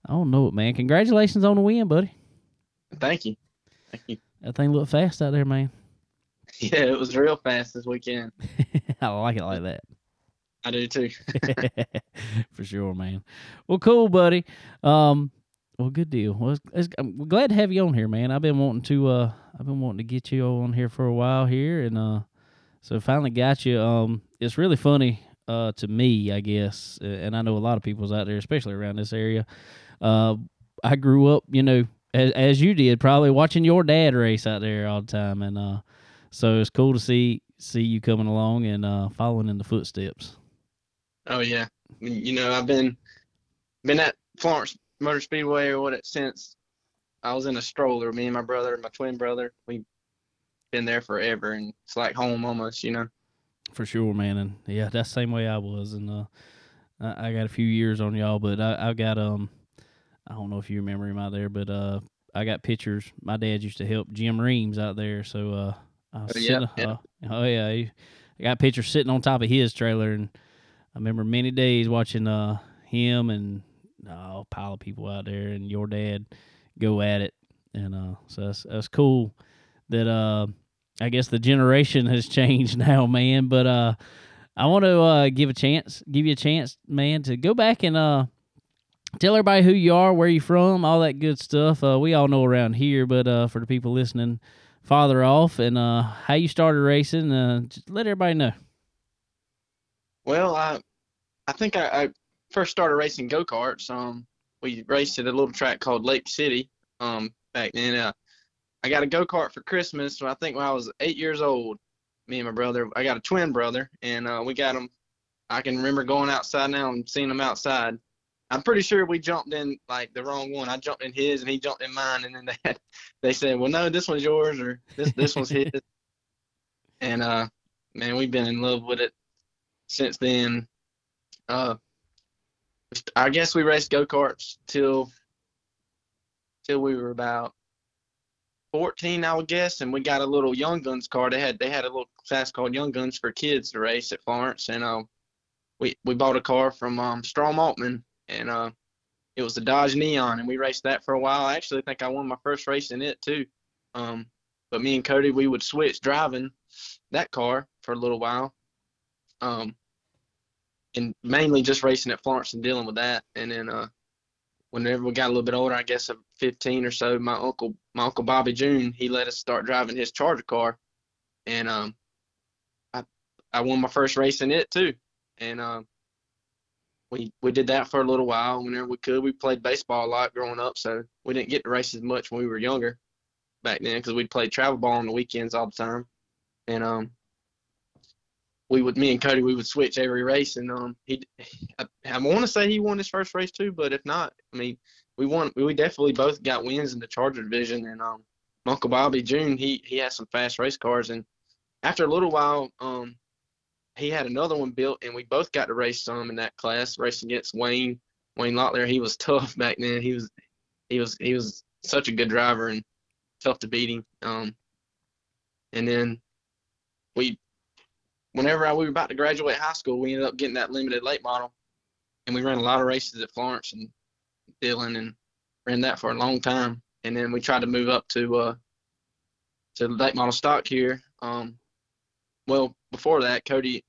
I don't know it, man. Congratulations on the win, buddy. Thank you. Thank you. That thing looked fast out there, man. Yeah, it was real fast this weekend. I like it like that. I do too. For sure, man. Well, cool, buddy. Um, well, good deal. Well, it's, it's, I'm glad to have you on here, man. I've been wanting to, uh, I've been wanting to get you on here for a while here, and uh, so finally got you. Um, it's really funny, uh, to me, I guess, and I know a lot of people's out there, especially around this area. Uh, I grew up, you know, as, as you did, probably watching your dad race out there all the time, and uh, so it's cool to see see you coming along and uh, following in the footsteps. Oh yeah. You know, I've been been at Florence Motor Speedway or what it since I was in a stroller. Me and my brother, my twin brother, we been there forever, and it's like home almost. You know. For sure, man, and yeah, that's the same way I was, and uh, I, I got a few years on y'all, but I, I got um, I don't know if you remember him out there, but uh, I got pictures. My dad used to help Jim Reams out there, so uh, I was Oh, yeah, sitting- yeah. uh, oh yeah, he, I got pictures sitting on top of his trailer, and I remember many days watching uh him and uh, a pile of people out there, and your dad go at it, and uh, so that's that's cool that uh. I guess the generation has changed now, man. But uh, I want to uh, give a chance, give you a chance, man, to go back and uh, tell everybody who you are, where you're from, all that good stuff. Uh, we all know around here, but uh, for the people listening, farther off, and uh, how you started racing, uh, just let everybody know. Well, I I think I, I first started racing go karts. Um, we raced at a little track called Lake City. Um, back then, uh, I got a go kart for Christmas. I think when I was eight years old. Me and my brother. I got a twin brother, and uh, we got him. I can remember going outside now and seeing him outside. I'm pretty sure we jumped in like the wrong one. I jumped in his, and he jumped in mine, and then they had, they said, "Well, no, this one's yours, or this this one's his." And uh, man, we've been in love with it since then. Uh, I guess we raced go karts till till we were about fourteen, I would guess, and we got a little Young Guns car. They had they had a little class called Young Guns for kids to race at Florence, and um, we we bought a car from um Strom Altman, and uh, it was a Dodge Neon, and we raced that for a while. I actually think I won my first race in it too. Um, but me and Cody, we would switch driving that car for a little while. Um, and mainly just racing at Florence and dealing with that. And then uh, whenever we got a little bit older, I guess of 15 or so, my uncle, my uncle Bobby June, he let us start driving his Charger car, and um, I I won my first race in it too. And um, we we did that for a little while whenever we could. We played baseball a lot growing up, so we didn't get to race as much when we were younger back then because we played travel ball on the weekends all the time. And um, we would me and Cody we would switch every race, and um, he I, I want to say he won his first race too, but if not, I mean, we won. We definitely both got wins in the Charger division, and um, Uncle Bobby June he he has some fast race cars, and after a little while, um, he had another one built, and we both got to race some in that class, race against Wayne Wayne Locklear. He was tough back then. He was he was he was such a good driver and tough to beat him. Um, and then we whenever I, we were about to graduate high school, we ended up getting that limited late model, and we ran a lot of races at Florence and Dillon, and ran that for a long time. And then we tried to move up to uh, to late model stock here. Um, well, before that, Cody,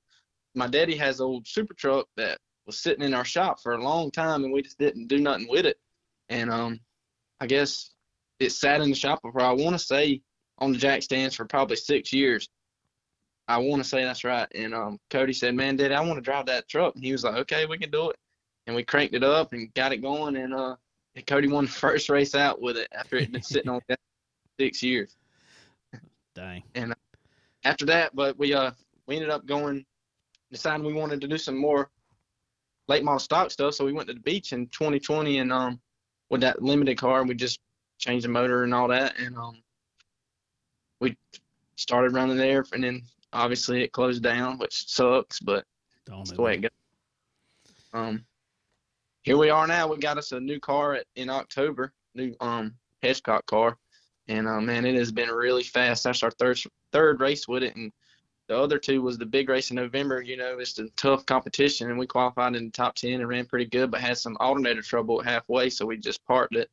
my daddy has an old super truck that was sitting in our shop for a long time, and we just didn't do nothing with it. And um, I guess it sat in the shop for I want to say on the jack stands for probably six years. I want to say that's right. And um, Cody said, "Man, Dad, I want to drive that truck." And he was like, "Okay, we can do it." And we cranked it up and got it going. And uh, and Cody won the first race out with it after it had been sitting on that six years. Dang. And after that, but we uh we ended up going, deciding we wanted to do some more late model stock stuff. So we went to the beach in 2020 and um with that limited car, we just changed the motor and all that, and um we started running there, and then obviously it closed down, which sucks, but Don't that's the way it goes. Um, here we are now. We got us a new car at, in October, new um Hedgecock car, and uh, man, it has been really fast. That's our third third race with it, and the other two was the big race in November. You know, it's a tough competition, and we qualified in the top ten and ran pretty good, but had some alternator trouble halfway, so we just parked it.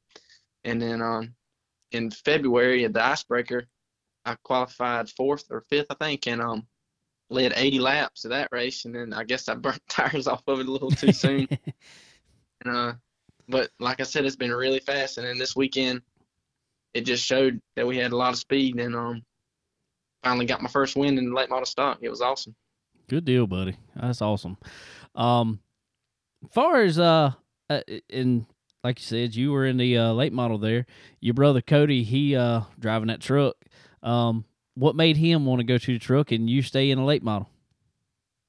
And then um, in February at the Icebreaker, I qualified fourth or fifth, I think, and um, led 80 laps of that race, and then I guess I burnt tires off of it a little too soon. and, uh, but like I said, it's been really fast, and then this weekend, it just showed that we had a lot of speed, and um, finally got my first win in the late model stock. It was awesome. Good deal, buddy. That's awesome. Um, far as uh, uh, and like you said, you were in the uh, late model there. Your brother Cody, he uh driving that truck. Um, what made him want to go to the truck and you stay in a late model?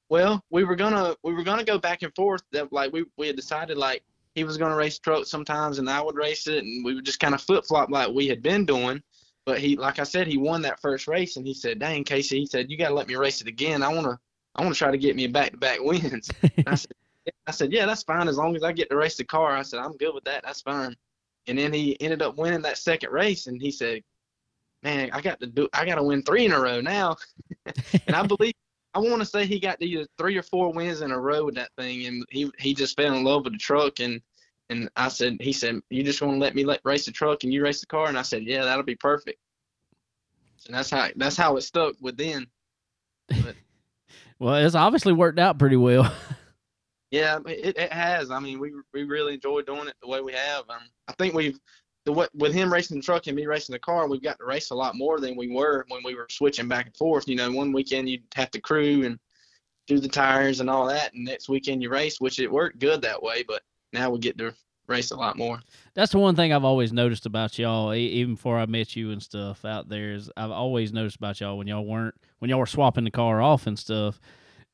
Well, we were gonna we were gonna go back and forth. That like we we had decided like he was gonna race trucks sometimes and I would race it, and we would just kind of flip flop like we had been doing. But he, like I said, he won that first race, and he said, "Dang, Casey," he said, "You gotta let me race it again. I wanna I wanna try to get me back to back wins." I said, yeah. I said, "Yeah, that's fine as long as I get to race the car." I said, "I'm good with that. That's fine." And then he ended up winning that second race, and he said, "Man, I got to do I got to win three in a row now." and I believe I want to say he got either three or four wins in a row with that thing, and he he just fell in love with the truck. And and I said, he said, "You just want to let me let, race the truck and you race the car?" And I said, "Yeah, that'll be perfect." And that's how that's how it stuck within. Well, it's obviously worked out pretty well. Yeah, it, it has. I mean, we we really enjoy doing it the way we have. Um, I think we've the with him racing the truck and me racing the car, we've got to race a lot more than we were when we were switching back and forth. You know, one weekend you'd have to crew and do the tires and all that, and next weekend you race, which it worked good that way. But now we get to race a lot more. That's the one thing I've always noticed about y'all, even before I met you and stuff out there. Is I've always noticed about y'all when y'all weren't when y'all were swapping the car off and stuff.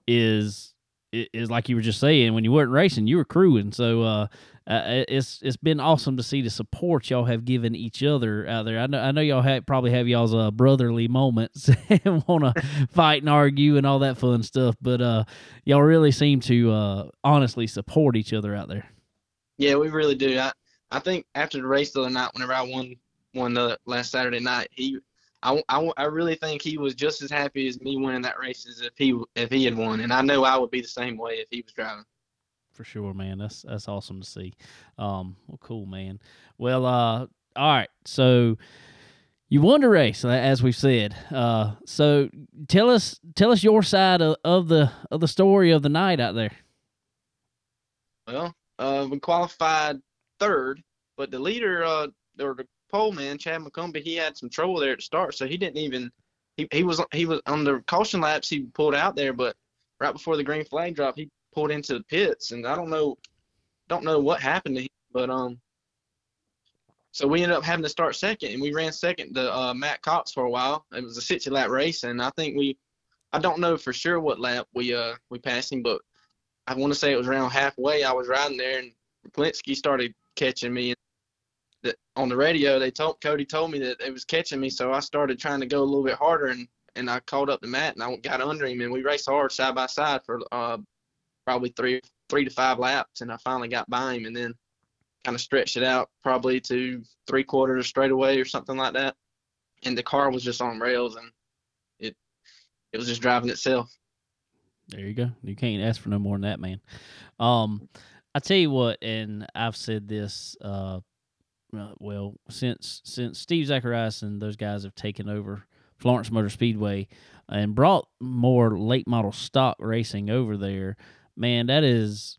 Is is like you were just saying when you weren't racing, you were crewing. So uh, uh, it- it's it's been awesome to see the support y'all have given each other out there. I know I know y'all have, probably have y'all's uh, brotherly moments and want to fight and argue and all that fun stuff, but uh, y'all really seem to uh, honestly support each other out there. Yeah, we really do. I I think after the race the other night, whenever I won won the last Saturday night, he. I, I, I really think he was just as happy as me winning that race as if he if he had won, and I know I would be the same way if he was driving. For sure, man. That's that's awesome to see. Um, well, cool, man. Well, uh, all right. So you won the race, as we've said. Uh, so tell us tell us your side of, of the of the story of the night out there. Well, uh, we qualified third, but the leader, uh, or the pole man, Chad McCumbee, he had some trouble there at the start, so he didn't even. He, he was he was on the caution laps. He pulled out there, but right before the green flag drop, he pulled into the pits, and I don't know, don't know what happened to him, but um. So we ended up having to start second, and we ran second to uh, Matt Cox for a while. It was a 60 lap race, and I think we, I don't know for sure what lap we uh we passed him, but I want to say it was around halfway. I was riding there, and Plinsky started catching me. And on the radio, they told Cody told me that it was catching me, so I started trying to go a little bit harder, and and I called up the mat, and I got under him, and we raced hard side by side for uh probably three three to five laps, and I finally got by him, and then kind of stretched it out probably to three quarters straightaway or something like that, and the car was just on rails, and it it was just driving itself. There you go. You can't ask for no more than that, man. Um, I tell you what, and I've said this. Uh, uh, well, since since Steve Zacharias and those guys have taken over Florence Motor Speedway and brought more late model stock racing over there, man, that is.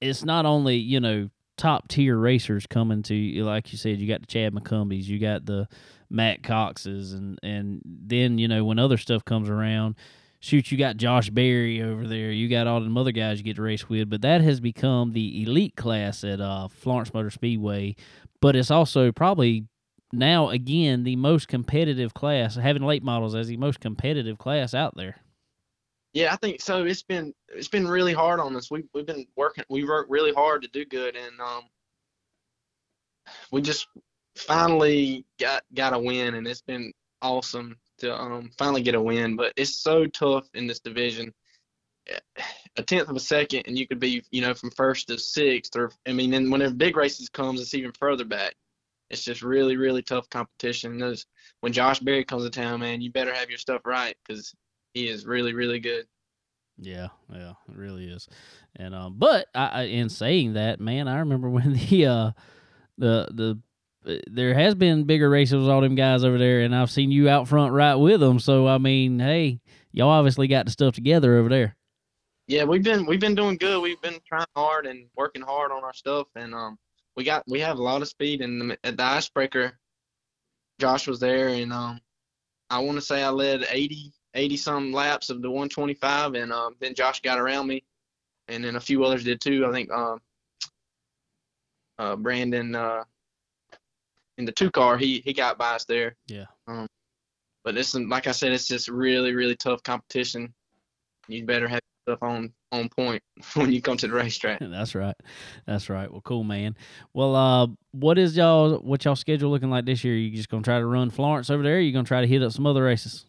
It's not only you know top tier racers coming to you, like you said. You got the Chad McCumbees, you got the Matt Coxes, and and then you know when other stuff comes around shoot, you got Josh Berry over there, you got all them other guys you get to race with, but that has become the elite class at uh, Florence Motor Speedway. But it's also probably now again the most competitive class, having late models as the most competitive class out there. Yeah, I think so. It's been it's been really hard on us. We we've been working. We worked really hard to do good, and um, we just finally got got a win, and it's been awesome to um finally get a win. But it's so tough in this division. A tenth of a second, and you could be you know from first to sixth, or I mean, then whenever big races comes, it's even further back. It's just really really tough competition. Those when Josh Berry comes to town, man, you better have your stuff right because he is really really good. Yeah, yeah, it really is. And um, but I, I, in saying that, man, I remember when the uh, the the uh, there has been bigger races with all them guys over there, and I've seen you out front right with them. So I mean, hey, y'all obviously got the stuff together over there. Yeah, we've been we've been doing good. We've been trying hard and working hard on our stuff, and um, we got we have a lot of speed. And at the icebreaker, Josh was there, and um, I want to say I led 80 80 some laps of the 125, and um, then Josh got around me, and then a few others did too. I think um, uh, Brandon uh, in the two car, he he got by us there. Yeah. Um, but this, like I said, it's just really really tough competition. You better have stuff on on point when you come to the racetrack. That's right. That's right. Well, cool, man. Well, uh, what is y'all what y'all schedule looking like this year? You just gonna try to run Florence over there? Or you gonna try to hit up some other races?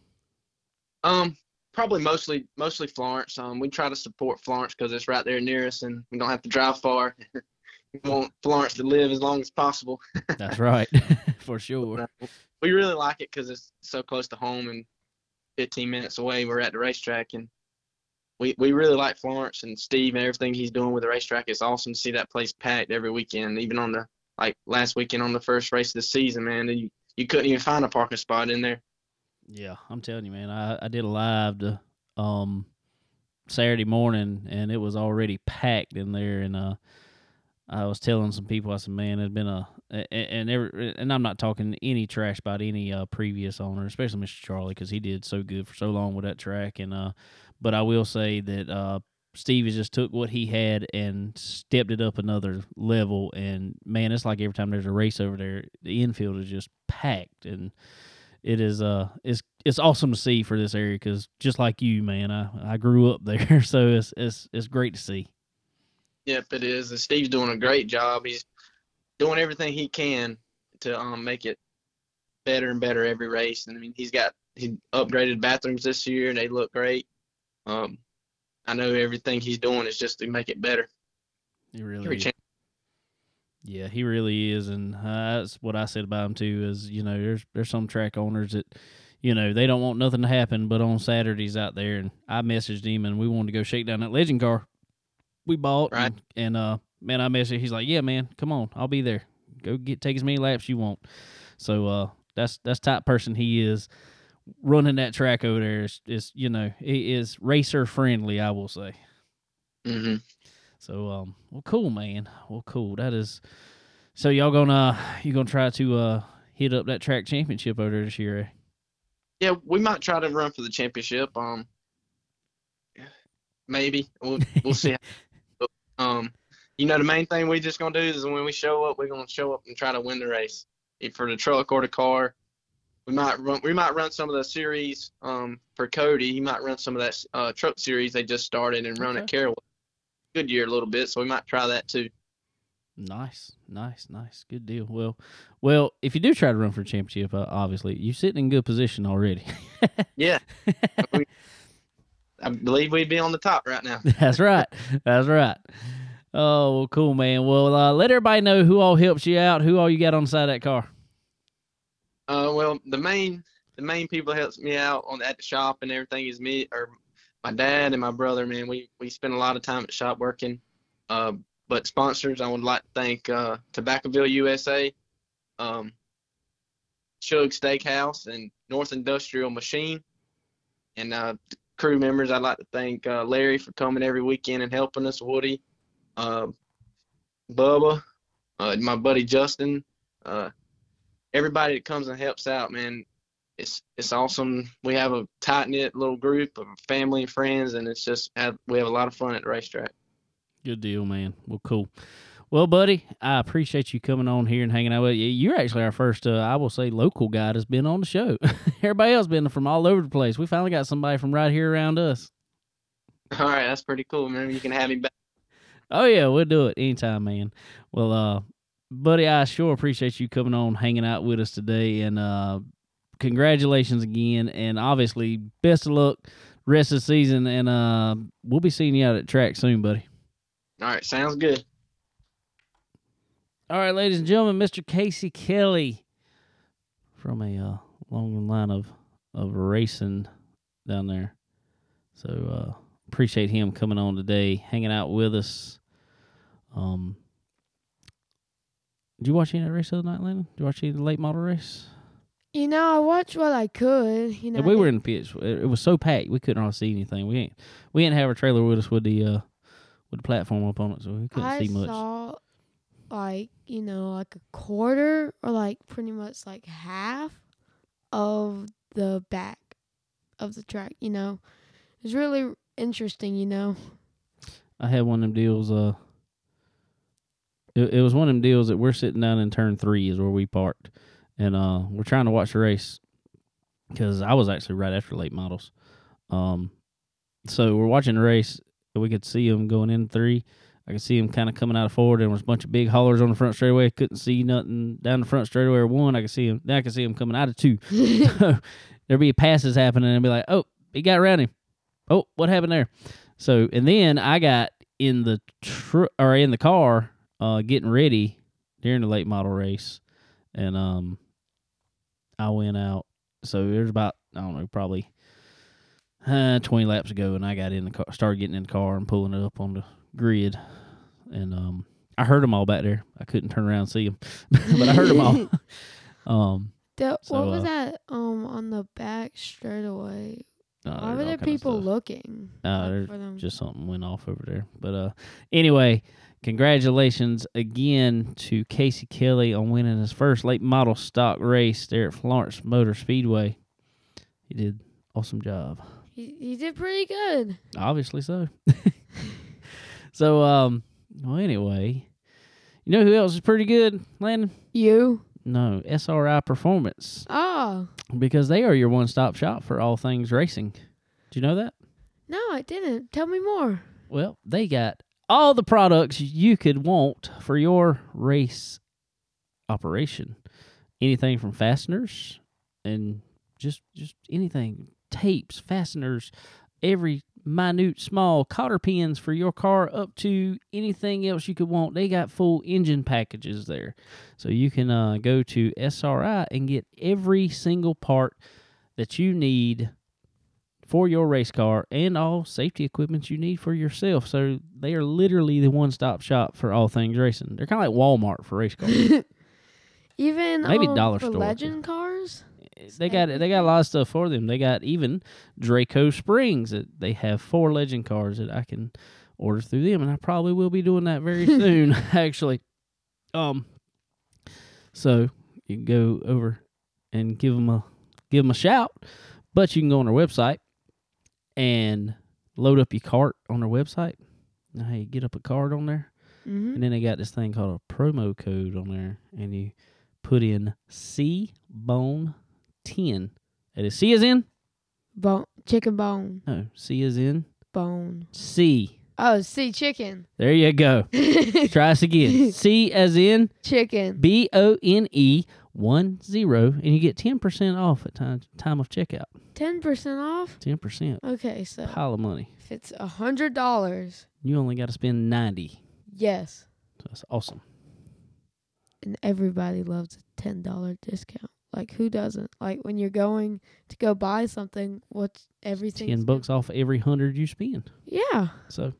Um, probably mostly mostly Florence. Um, we try to support Florence because it's right there near us, and we don't have to drive far. we want Florence to live as long as possible. That's right, for sure. We really like it because it's so close to home and 15 minutes away. We're at the racetrack, and we we really like Florence and Steve and everything he's doing with the racetrack. It's awesome to see that place packed every weekend, even on the like last weekend on the first race of the season. Man, you you couldn't even find a parking spot in there. Yeah, I'm telling you, man. I, I did a live to um Saturday morning and it was already packed in there and uh I was telling some people I said, man, it's been a and every, and I'm not talking any trash about any uh, previous owner, especially Mr. Charlie, because he did so good for so long with that track. And uh, but I will say that uh, Steve has just took what he had and stepped it up another level. And man, it's like every time there's a race over there, the infield is just packed and it is uh it's it's awesome to see for this area because just like you, man, I I grew up there, so it's it's it's great to see. Yep, it is. And Steve's doing a great job. He's doing everything he can to um make it better and better every race. And I mean, he's got he upgraded bathrooms this year, and they look great. Um, I know everything he's doing is just to make it better. He really is. Yeah, he really is, and uh, that's what I said about him too. Is you know, there's there's some track owners that, you know, they don't want nothing to happen, but on Saturdays out there, and I messaged him, and we wanted to go shake down that legend car we bought, right? And, and uh, man, I messaged. He's like, yeah, man, come on, I'll be there. Go get take as many laps you want. So uh, that's that's type person he is. Running that track over there is, is you know, he is racer friendly. I will say. Mm-hmm. So um, well, cool, man. Well, cool. That is. So y'all gonna you gonna try to uh hit up that track championship over this year? Eh? Yeah, we might try to run for the championship. Um, maybe we'll we'll see. um, you know, the main thing we just gonna do is when we show up, we're gonna show up and try to win the race. If for the truck or the car, we might run. We might run some of the series. Um, for Cody, he might run some of that uh, truck series they just started and run Okay. at Carroll. Goodyear a little bit, so we might try that too. Nice, nice, nice. Good deal. Well, well, if you do try to run for a championship, uh, obviously you're sitting in good position already. Yeah, we, I believe we'd be on the top right now. That's right. That's right. Oh, well, cool, man. Well, uh, let everybody know who all helps you out, who all you got on the side of that car. Uh, well, the main the main people that helps me out on at the shop and everything is me or my dad and my brother. Man, we we spend a lot of time at shop working. Uh, but sponsors, I would like to thank uh, Tobaccoville USA, um, Shug Steakhouse, and North Industrial Machine, and uh, crew members. I'd like to thank uh, Larry for coming every weekend and helping us. Woody, uh, Bubba, uh, my buddy Justin, uh, everybody that comes and helps out, man. It's it's awesome. We have a tight knit little group of family and friends, and it's just have, we have a lot of fun at the racetrack. Good deal, man. Well, cool. Well, buddy, I appreciate you coming on here and hanging out with you. You're actually our first, uh, I will say, local guy that's been on the show. Everybody else been from all over the place. We finally got somebody from right here around us. All right, that's pretty cool. man. you can have me back. Oh yeah, we'll do it anytime, man. Well, uh, buddy, I sure appreciate you coming on, hanging out with us today, and uh, congratulations again, and obviously best of luck rest of the season, and uh, we'll be seeing you out at track soon, buddy. All right, sounds good. All right, ladies and gentlemen, Mr. Casey Kelly from a uh, long line of of racing down there. So uh, appreciate him coming on today, hanging out with us. Um, did you watch any of that race the other night, Landon? Did you watch any of the late model race? You know, I watched what I could. You know, Yeah, we were in the pitch. It, it was so packed we couldn't really see anything. We ain't we didn't have our trailer with us with the uh with the platform up on it, so we couldn't I see much. saw like you know like a quarter or like pretty much like half of the back of the track. You know, it was really interesting. You know, I had one of them deals. Uh, it, it was one of them deals that we're sitting down in turn three is where we parked, and uh, we're trying to watch the race because I was actually right after late models. Um, so we're watching the race. We could see them going in three. I could see them kind of coming out of forward. There was a bunch of big haulers on the front straightaway. Couldn't see nothing down the front straightaway or one. I could see them. Then I could see them coming out of two. so there'd be passes happening and I'd be like, oh, he got around him. Oh, what happened there? So and then I got in the tr- or in the car, uh, getting ready during the late model race, and um, I went out. So there's about I don't know, probably uh, twenty laps ago, and I got in the car, started getting in the car and pulling it up on the grid, and um, I heard them all back there. I couldn't turn around and see them, but I heard them all. um, The, So, what was uh, that um on the back straightaway? uh, Why were there people looking? Uh, just something went off over there. But uh, anyway, congratulations again to Casey Kelly on winning his first late model stock race there at Florence Motor Speedway. He did awesome job. he, he did pretty good. Obviously so. so um, well anyway, you know who else is pretty good, Landon? You? No, SRI Performance Oh because they are your one-stop shop for all things racing. Do you know that? no, I didn't. Tell me more. Well, they got all the products you could want for your race operation. Anything from fasteners and just just anything, tapes, fasteners, every minute small cotter pins for your car up to anything else you could want. They got full engine packages there. So you can uh, go to SRI and get every single part that you need for your race car and all safety equipment you need for yourself. So they are literally the one stop shop for all things racing. They're kind of like Walmart for race cars. Even Maybe um, dollar for store, legend cars. they got they got a lot of stuff for them. They got even Draco Springs that they have four legend cars that I can order through them, and I probably will be doing that very soon. Actually, um, so you can go over and give them a give them a shout, but you can go on their website and load up your cart on their website. Now, hey, get up a card on there. Mm-hmm. And then they got this thing called a promo code on there, and you put in C Bone ten. And That is C is in Bone, chicken bone, no C is in bone. C. Oh, see, chicken. There you go. Try us again. C as in chicken. B O N E one zero, and you get ten percent off at time time of checkout. Ten percent off. Ten percent, Okay, so pile of money. if it's a hundred dollars, You only got to spend ninety. yes, So that's awesome. and everybody loves a ten dollar discount. Like who doesn't? Like when you're going to go buy something, what's everything? Ten bucks off every hundred you spend. Yeah. So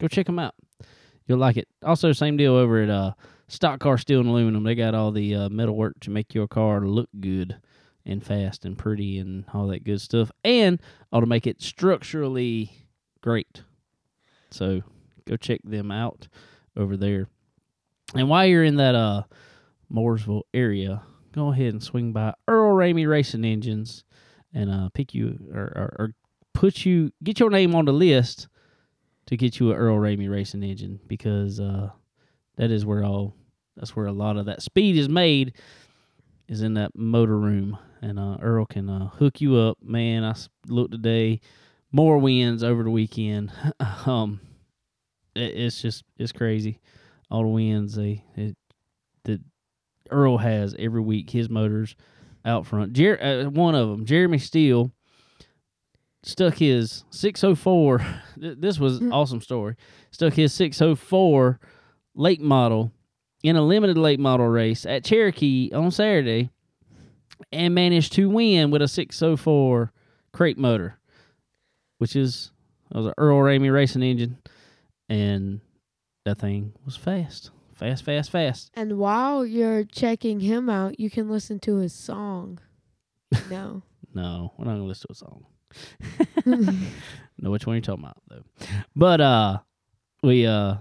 go check them out. You'll like it. Also, same deal over at uh, Stock Car Steel and Aluminum. They got all the uh, metal work to make your car look good and fast and pretty and all that good stuff, and all to make it structurally great. So go check them out over there. And while you're in that uh Mooresville area, go ahead and swing by Earl Ramey Racing Engines and uh, pick you or, or, or put you get your name on the list to get you a Earl Ramey Racing Engine because uh, that is where all that's where a lot of that speed is made is in that motor room and uh, Earl can uh, hook you up. Man, I looked today, more wins over the weekend. um, it, it's just it's crazy, all the wins they it, that Earl has every week. His motors out front. Jer- uh, one of them, Jeremy Steele, stuck his 604. This was Mm. awesome story. Stuck his 604 late model in a limited late model race at Cherokee on Saturday and managed to win with a 604 crate motor, which is that was an Earl Ramey racing engine, and that thing was fast, fast, fast, fast. And while you're checking him out, you can listen to his song. No. No, we're not gonna listen to a song. know which one you're talking about though. But uh, we uh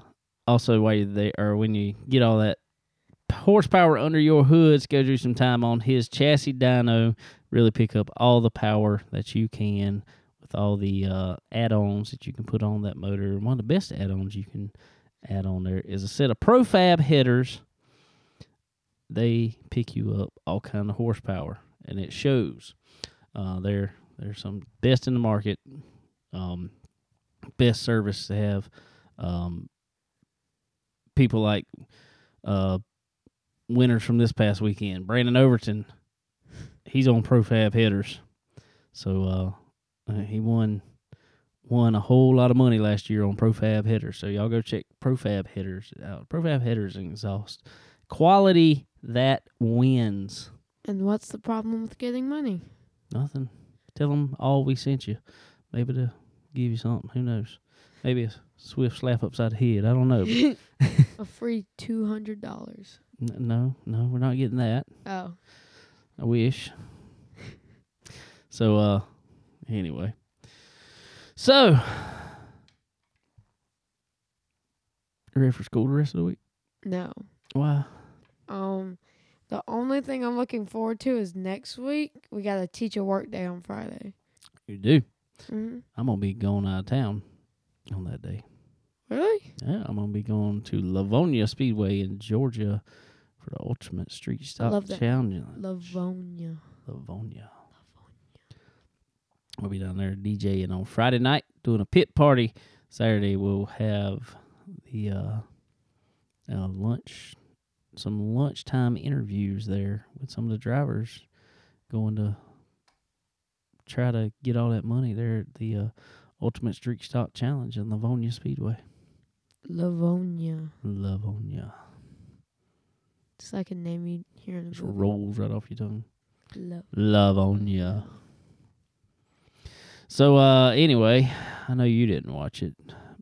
also you're there or when you get all that horsepower under your hood, do some time on his chassis dyno. Really pick up all the power that you can with all the uh, add-ons that you can put on that motor. One of the best add-ons you can add on there is a set of Profab headers. They pick you up all kind of horsepower, and it shows. Uh, they're they're some best in the market, um, best service to have. Um, people like uh, winners from this past weekend, Brandon Overton. He's on Profab headers, so uh, uh, he won won a whole lot of money last year on Profab headers. So y'all go check Profab headers out. Profab headers and exhaust quality that wins. and what's the problem with getting money? Nothing. Tell them all we sent you. Maybe to give you something. Who knows? Maybe a swift slap upside the head. I don't know. A free two hundred dollars. N- no, no, we're not getting that. Oh. I wish. So, uh, anyway. So, you ready for school the rest of the week? No. Why? Um the only thing I'm looking forward to is next week. We got a teacher work day on Friday. You do. hmm I'm gonna be going out of town on that day. Really? Yeah, I'm gonna be going to Lavonia Speedway in Georgia for the Ultimate Street Stock love that. Challenge. Lavonia. Lavonia. We'll be down there DJing on Friday night, doing a pit party. Saturday we'll have the uh, uh, lunch, some lunchtime interviews there with some of the drivers, going to try to get all that money there at the uh, Ultimate Street Stock Challenge in Lavonia Speedway. Lavonia. Lavonia. Just like a name you hear in a Just movie. rolls right off your tongue. Lo- Lavonia. So uh anyway, I know you didn't watch it,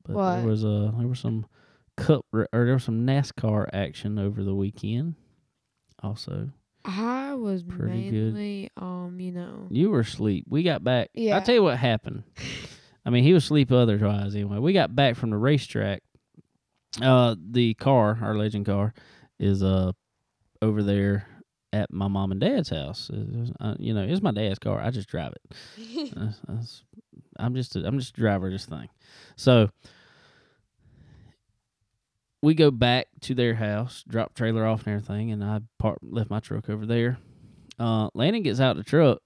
but What? there was uh there was some cup or there was some NASCAR action over the weekend. Also, I was Pretty good. mainly um, you know. you were asleep. We got back. Yeah. I tell you what happened. I mean, he was asleep otherwise anyway. We got back from the racetrack. Uh, the car, our legend car, is uh over there at my mom and dad's house. Uh, you know, it's my dad's car. I just drive it. I'm just a, I'm just a driver of this thing. So we go back to their house, drop trailer off and everything, and I park left my truck over there. Uh, Landon gets out the truck,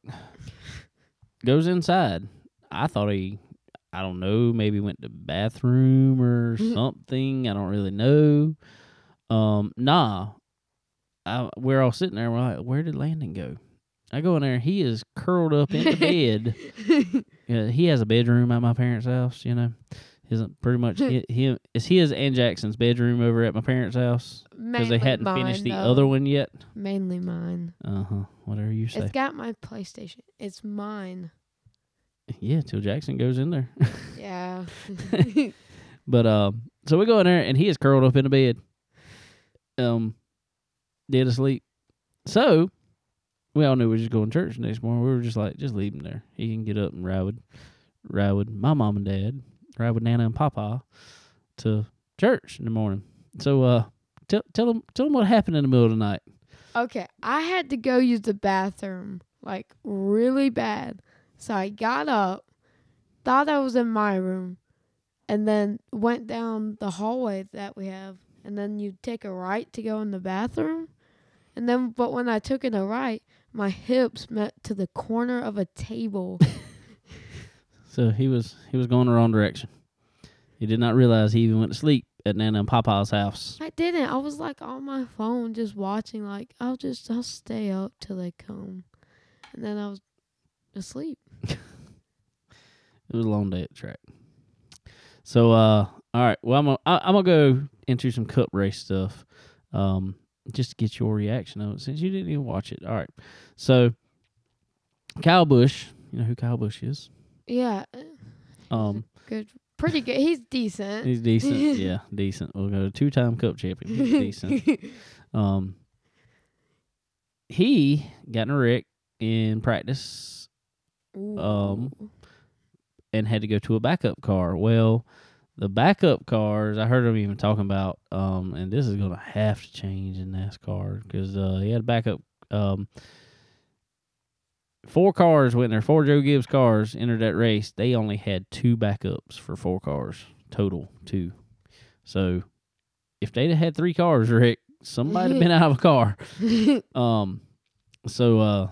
goes inside. I thought he, I don't know, maybe went to bathroom or something. I don't really know. Um, nah. I, we're all sitting there. We're like, where did Landon go? I go in there. He is curled up in the bed. Yeah, he has a bedroom at my parents' house. You know, his pretty much hi- him. It's his and Jackson's bedroom over at my parents' house because they hadn't mine, finished the though. other one yet. Mainly mine. Uh huh. Whatever you say. It's got my PlayStation. It's mine. Yeah, till Jackson goes in there. Yeah. But um, so we go in there and he is curled up in the bed, um, dead asleep. So we all knew we were just going to church the next morning. We were just like, just leave him there. He can get up and ride with, ride with my mom and dad, ride with Nana and Papa to church in the morning. So uh, tell tell him tell him what happened in the middle of the night. Okay, I had to go use the bathroom like really bad. So I got up, thought I was in my room, and then went down the hallway that we have. And then you take a right to go in the bathroom. And then, but when I took it a right, my hips met to the corner of a table. So he was he was going the wrong direction. He did not realize he even went to sleep at Nana and Papa's house. I didn't. I was like on my phone just watching, like, I'll just, I'll stay up till they come. And then I was asleep. It was a long day at the track. So uh all right, well I'm gonna I, I'm gonna go into some cup race stuff. Um just to get your reaction of it since you didn't even watch it. All right. So Kyle Busch, you know who Kyle Busch is? Yeah. Um Good. Pretty good. He's decent. he's decent. yeah, decent. We'll go two time cup champion. He's decent. Um, he got in a wreck in practice Um, Ooh. And had to go to a backup car. Well, the backup cars, I heard him even talking about, um, and this is going to have to change in NASCAR because uh, he had a backup. Um, four cars went there, four Joe Gibbs cars entered that race. They only had two backups for four cars total, two. So if they'd have had three cars, Rick, somebody'd have been out of a car. Um, so uh,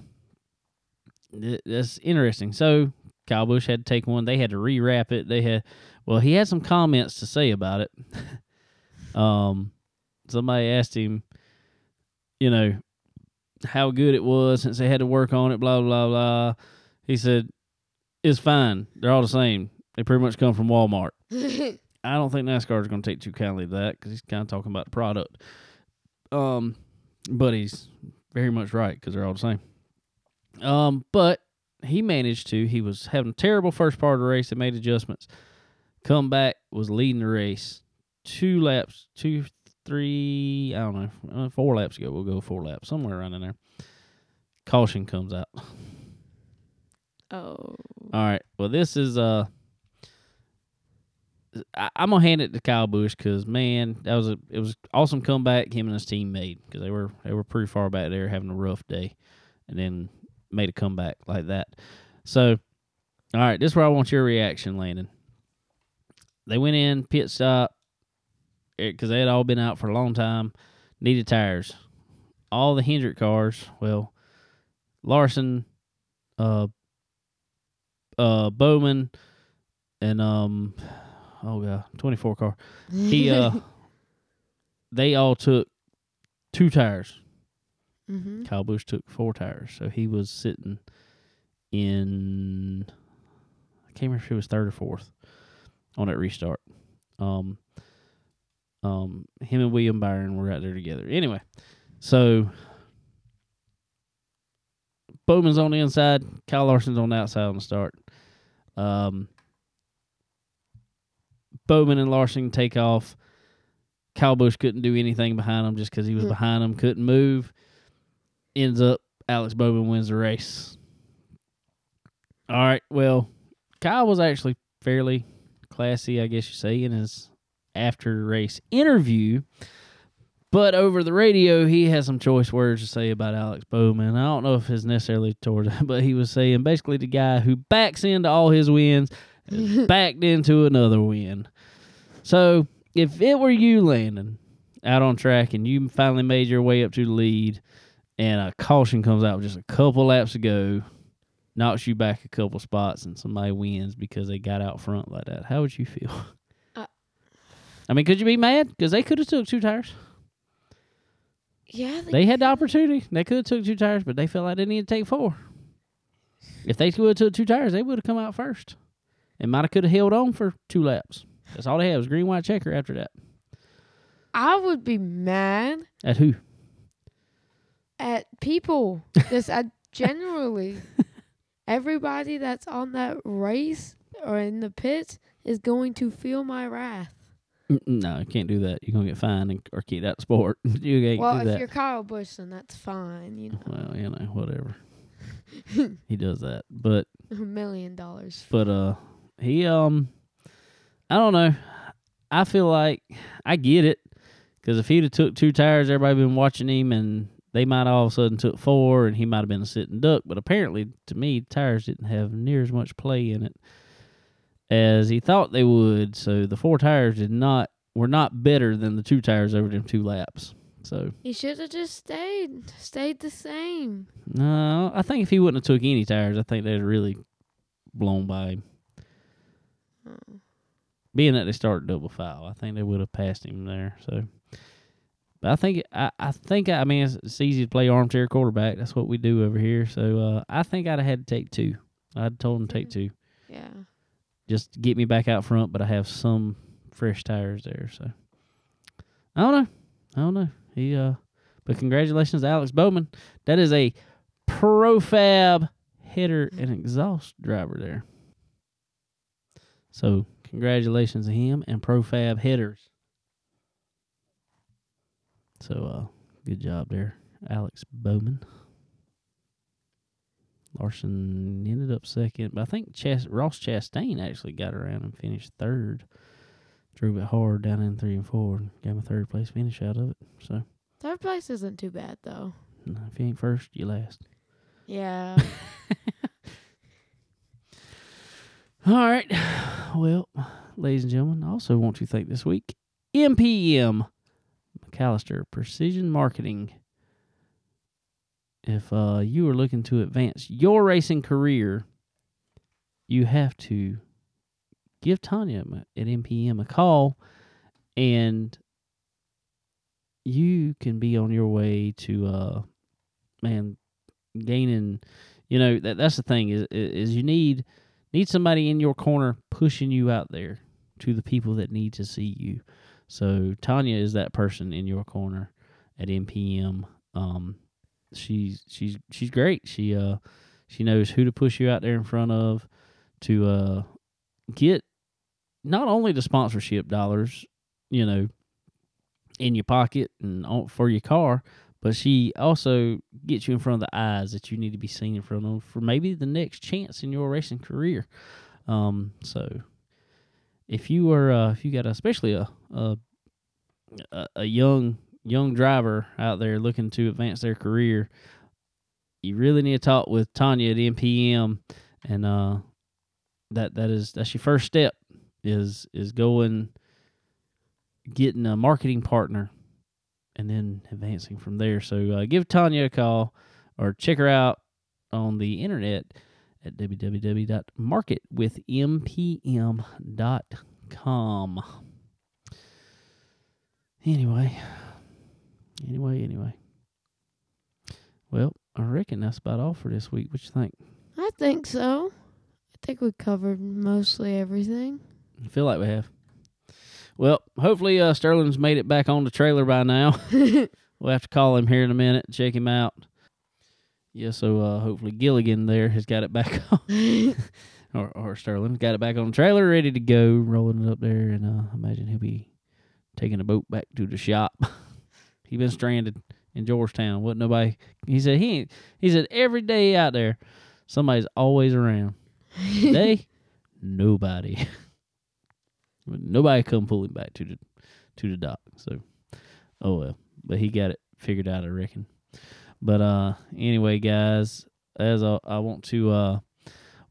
th- that's interesting. So Kyle Busch had to take one. They had to rewrap it. They had, well, he had some comments to say about it. um, somebody asked him, you know, how good it was since they had to work on it. Blah blah blah. He said, "It's fine. They're all the same. They pretty much come from Walmart." I don't think NASCAR is going to take too kindly to that because he's kind of talking about the product. Um, but he's very much right because they're all the same. Um, but he managed to. He was having a terrible first part of the race. They made adjustments. Come back was leading the race. Two laps, two, three. I don't know. Uh, four laps ago. We'll go four laps somewhere around in there. Caution comes out. oh. All right. Well, this is uh, I, I'm gonna hand it to Kyle Busch because man, that was a it was awesome comeback him and his team made because they were they were pretty far back there having a rough day, and then made a comeback like that. So, all right, this is where I want your reaction, Landon. They went in pit stop because they had all been out for a long time, needed tires. All the Hendrick cars, well, Larson, uh, uh Bowman and um oh god, 24 car. He uh they all took two tires. Mm-hmm. Kyle Busch took four tires. So he was sitting in I can't remember if he was third or fourth on that restart. Um um him and William Byron were out there together. Anyway, so Bowman's on the inside, Kyle Larson's on the outside on the start. Um, Bowman and Larson take off. Kyle Busch couldn't do anything behind him just because he was Hmm. behind him, couldn't move. Ends up Alex Bowman wins the race. All right, well, Kyle was actually fairly classy, I guess you say, in his after race interview. But over the radio, he has some choice words to say about Alex Bowman. I don't know if it's necessarily towards that, but he was saying basically the guy who backs into all his wins backed into another win. So if it were you, Landon, out on track and you finally made your way up to the lead and a caution comes out just a couple laps to go, knocks you back a couple spots and somebody wins because they got out front like that, how would you feel? Uh, I mean, could you be mad? Because they could have took two tires. Yeah. They had the opportunity. They could have took two tires, but they felt like they needed to take four. If they would have took two tires, they would have come out first. And might have could have held on for two laps. That's all they had was green white checker after that. I would be mad At who? At people. Just I generally, everybody that's on that race or in the pits is going to feel my wrath. Mm, No, you can't do that. You're gonna get fined and, or kicked out of sport. you can't well, do if you're Kyle Busch, then that's fine. You know, Well, you know, whatever. he does that, but a million dollars. but uh, he um, I don't know. I feel like I get it because if he'd have took two tires, everybody been watching him, and they might all of a sudden took four, and he might have been a sitting duck. But apparently, to me, tires didn't have near as much play in it as he thought they would. So the four tires did not were not better than the two tires over them two laps. So He should have just stayed, stayed the same. no, I think if he wouldn't have took any tires, I think they'd have really blown by him. Being that they started double foul, I think they would have passed him there. So, but I think I, I think I mean it's, it's easy to play armchair quarterback. That's what we do over here. So uh, I think I'd have had to take two. I'd told him to take two, Yeah. just get me back out front. But I have some fresh tires there. So I don't know. I don't know. He uh, but congratulations, to Alex Bowman. That is a profab header and exhaust driver there. So congratulations to him and Profab headers. So uh good job there, Alex Bowman. Larson ended up second, but I think Chas- Ross Chastain actually got around and finished third. Drove it hard down in three and four and got a third place finish out of it. So Third place isn't too bad though. no, if you ain't first, you last. Yeah. All right. Well, ladies and gentlemen, I also want to thank this week MPM McAllister Precision Marketing. If uh, you are looking to advance your racing career, you have to give Tanya at MPM a call, and you can be on your way to, uh, man, gaining. You know that that's the thing is is you need need somebody in your corner pushing you out there to the people that need to see you. So Tanya is that person in your corner at MPM. Um, she's she's she's great. She uh she knows who to push you out there in front of to uh get not only the sponsorship dollars, you know, in your pocket and on, for your car, but she also gets you in front of the eyes that you need to be seen in front of for maybe the next chance in your racing career. Um, so if you are, uh, if you got a, especially a, a a young young driver out there looking to advance their career, you really need to talk with Tanya at MPM, and uh, that that is that's your first step is is going getting a marketing partner and then advancing from there. So uh, give Tanya a call or check her out on the internet at www.marketwithmpm.com. Anyway, anyway, anyway. Well, I reckon that's about all for this week. What you think? I think so. I think we covered mostly everything. I feel like we have. Well, hopefully uh, Sterling's made it back on the trailer by now. we'll have to call him here in a minute, check him out. Yeah, so uh, hopefully Gilligan there has got it back on, or or Sterling got it back on the trailer, ready to go, rolling it up there, and uh, imagine he'll be taking a boat back to the shop. he been stranded in Georgetown. What nobody? He said he ain't. He said every day out there, somebody's always around. Today, nobody. nobody come pull him back to the to the dock. So, oh well. But he got it figured out, I reckon. But uh, anyway, guys, as I, I want to uh,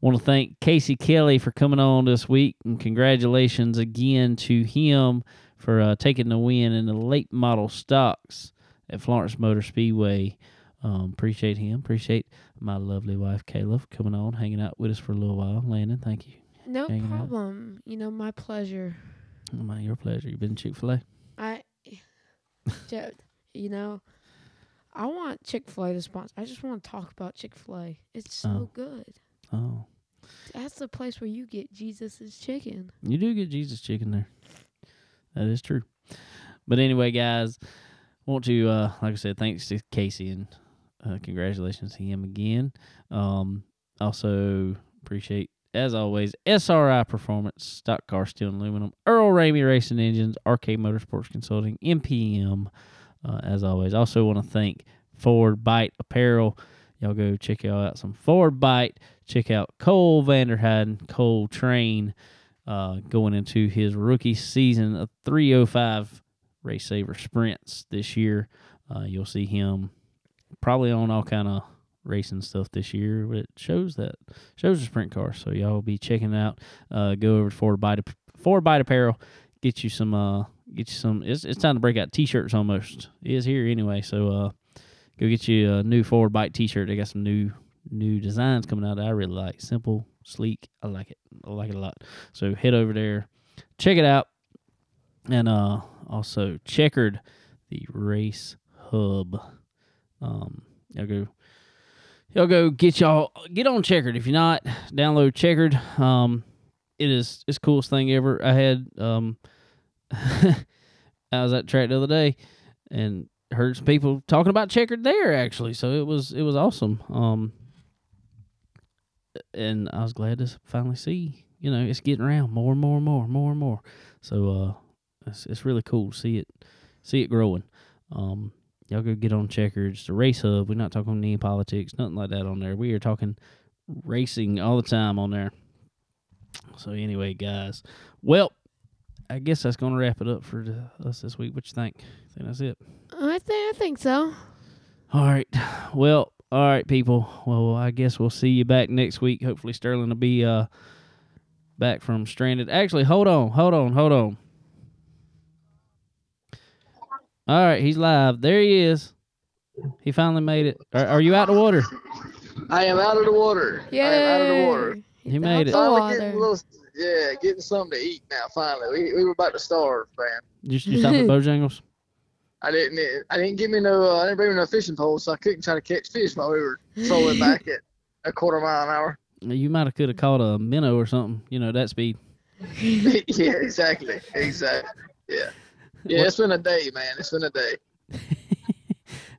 want to thank Casey Kelly for coming on this week, and congratulations again to him for uh, taking the win in the late model stocks at Florence Motor Speedway. Um, appreciate him. Appreciate my lovely wife Kayla for coming on, hanging out with us for a little while. Landon, thank you. No Hanging out. problem. You know, my pleasure. My, your pleasure. You've been Chick Fil A? I, you know, I want Chick Fil A to sponsor. I just want to talk about Chick Fil A. It's so Oh. good. Oh, That's the place where you get Jesus's chicken. You do get Jesus chicken there. That is true. But anyway, guys, want to uh like I said, thanks to Casey and uh, congratulations to him again. Um also appreciate as always SRI Performance, Stock Car Steel and Aluminum, Earl Ramey Racing Engines, RK Motorsports Consulting, MPM. Uh, as always, also want to thank Ford Bite Apparel. Y'all go check y'all out some Ford Bite. Check out Cole Vanderheiden, Cole Train, uh, going into his rookie season of 305 Race Saver sprints this year. Uh, you'll see him probably on all kind of racing stuff this year. But it shows that shows the sprint car. So y'all will be checking out. Uh, go over to Ford Bite Ford Bite Apparel. Get you some. Uh, get you some. It's it's time to break out t-shirts almost. It is here anyway. So uh, go get you a new Ford Bite t-shirt. They got some new new designs coming out that I really like. Simple, sleek. I like it. I like it a lot. So head over there, check it out, and uh, also checkered the race hub. Um, y'all go, y'all go get y'all get on checkered. If you're not, download checkered. Um, it is it's coolest thing ever. I had um, I was at track the other day, and heard some people talking about checkered there actually. So it was it was awesome. Um, and I was glad to finally see. You know, it's getting around more and more and more, and more and more. So uh, it's it's really cool to see it see it growing. Um, y'all go get on checkers, the race hub. We're not talking any politics, nothing like that on there. We are talking racing all the time on there. So anyway, guys, well, I guess that's gonna wrap it up for the, us this week. What you think? I think that's it. I think I think so. All right. Well, all right, people. Well, I guess we'll see you back next week. Hopefully, Sterling will be uh back from stranded. Actually, hold on, hold on, hold on. All right, he's live. There he is. He finally made it. Are, are you out of the water? I am out of the water. I am out of the water. Yay. He made it. Out Finally getting a little, yeah, getting something to eat now. Finally, we, we were about to starve, man. You, you stop at Bojangles? I didn't. I didn't give me no. Uh, I didn't bring me no fishing pole, so I couldn't try to catch fish while we were trolling back at a quarter mile an hour. You might have could have caught a minnow or something. You know that speed. yeah, exactly, exactly. Yeah, yeah. What- It's been a day, man. It's been a day.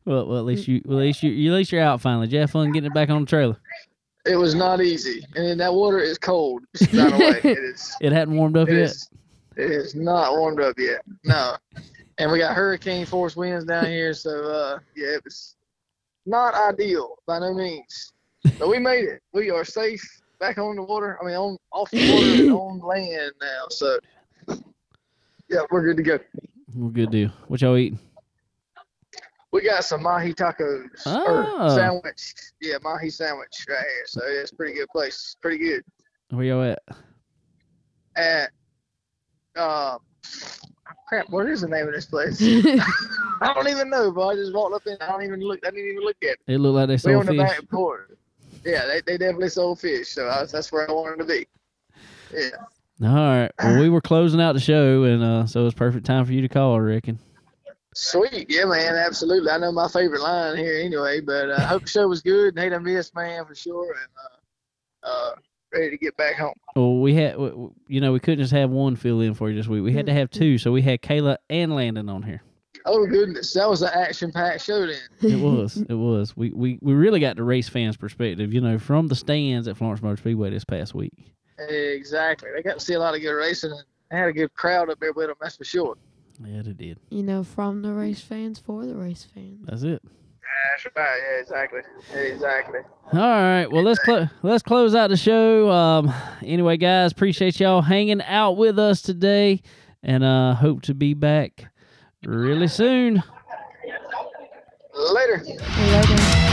Well, well, at least you, well, at least you, at least you're out finally. Did you have fun getting it back on the trailer? It was not easy, and that water is cold. By the way, it is. It hadn't warmed up It yet. is. It is not warmed up yet. No. And we got hurricane force winds down here, so uh, yeah, it was not ideal by no means. But we made it. We are safe back on the water. I mean, on off the water and on land now. So yeah, we're good to go. We're good deal. What y'all eating? We got some mahi tacos Oh. or sandwich. Yeah, mahi sandwich right here. So yeah, it's a pretty good place. Pretty good. Where y'all at? At uh, crap, what is the name of this place? I don't even know, but I just walked up in. I don't even look. I didn't even look at it. It looked like they We sold on the fish. back porch. Yeah, they, they definitely sold fish, so I, that's where I wanted to be. Yeah. All right. Well, we were closing out the show, and uh, so it was perfect time for you to call. I reckon. Sweet, yeah, man, absolutely. I know my favorite line here anyway, but uh, I hope the show was good. and Hate I missed, man, for sure, and uh, uh, ready to get back home. Well, we had, you know, we couldn't just have one fill in for you this week. We had to have two, so we had Kayla and Landon on here. Oh goodness, that was an action-packed show then. It was. it was. We, we we really got the race fans' perspective, you know, from the stands at Florence Motor Speedway this past week. Exactly. They got to see a lot of good racing, and they had a good crowd up there with them. That's for sure. Yeah, they did. You know, from the race fans for the race fans. That's it. That's right. Yeah, exactly. Exactly. All right. Well, let's clo- let's close out the show. Um, anyway, guys, appreciate y'all hanging out with us today, and uh, hope to be back really soon. Later. Later.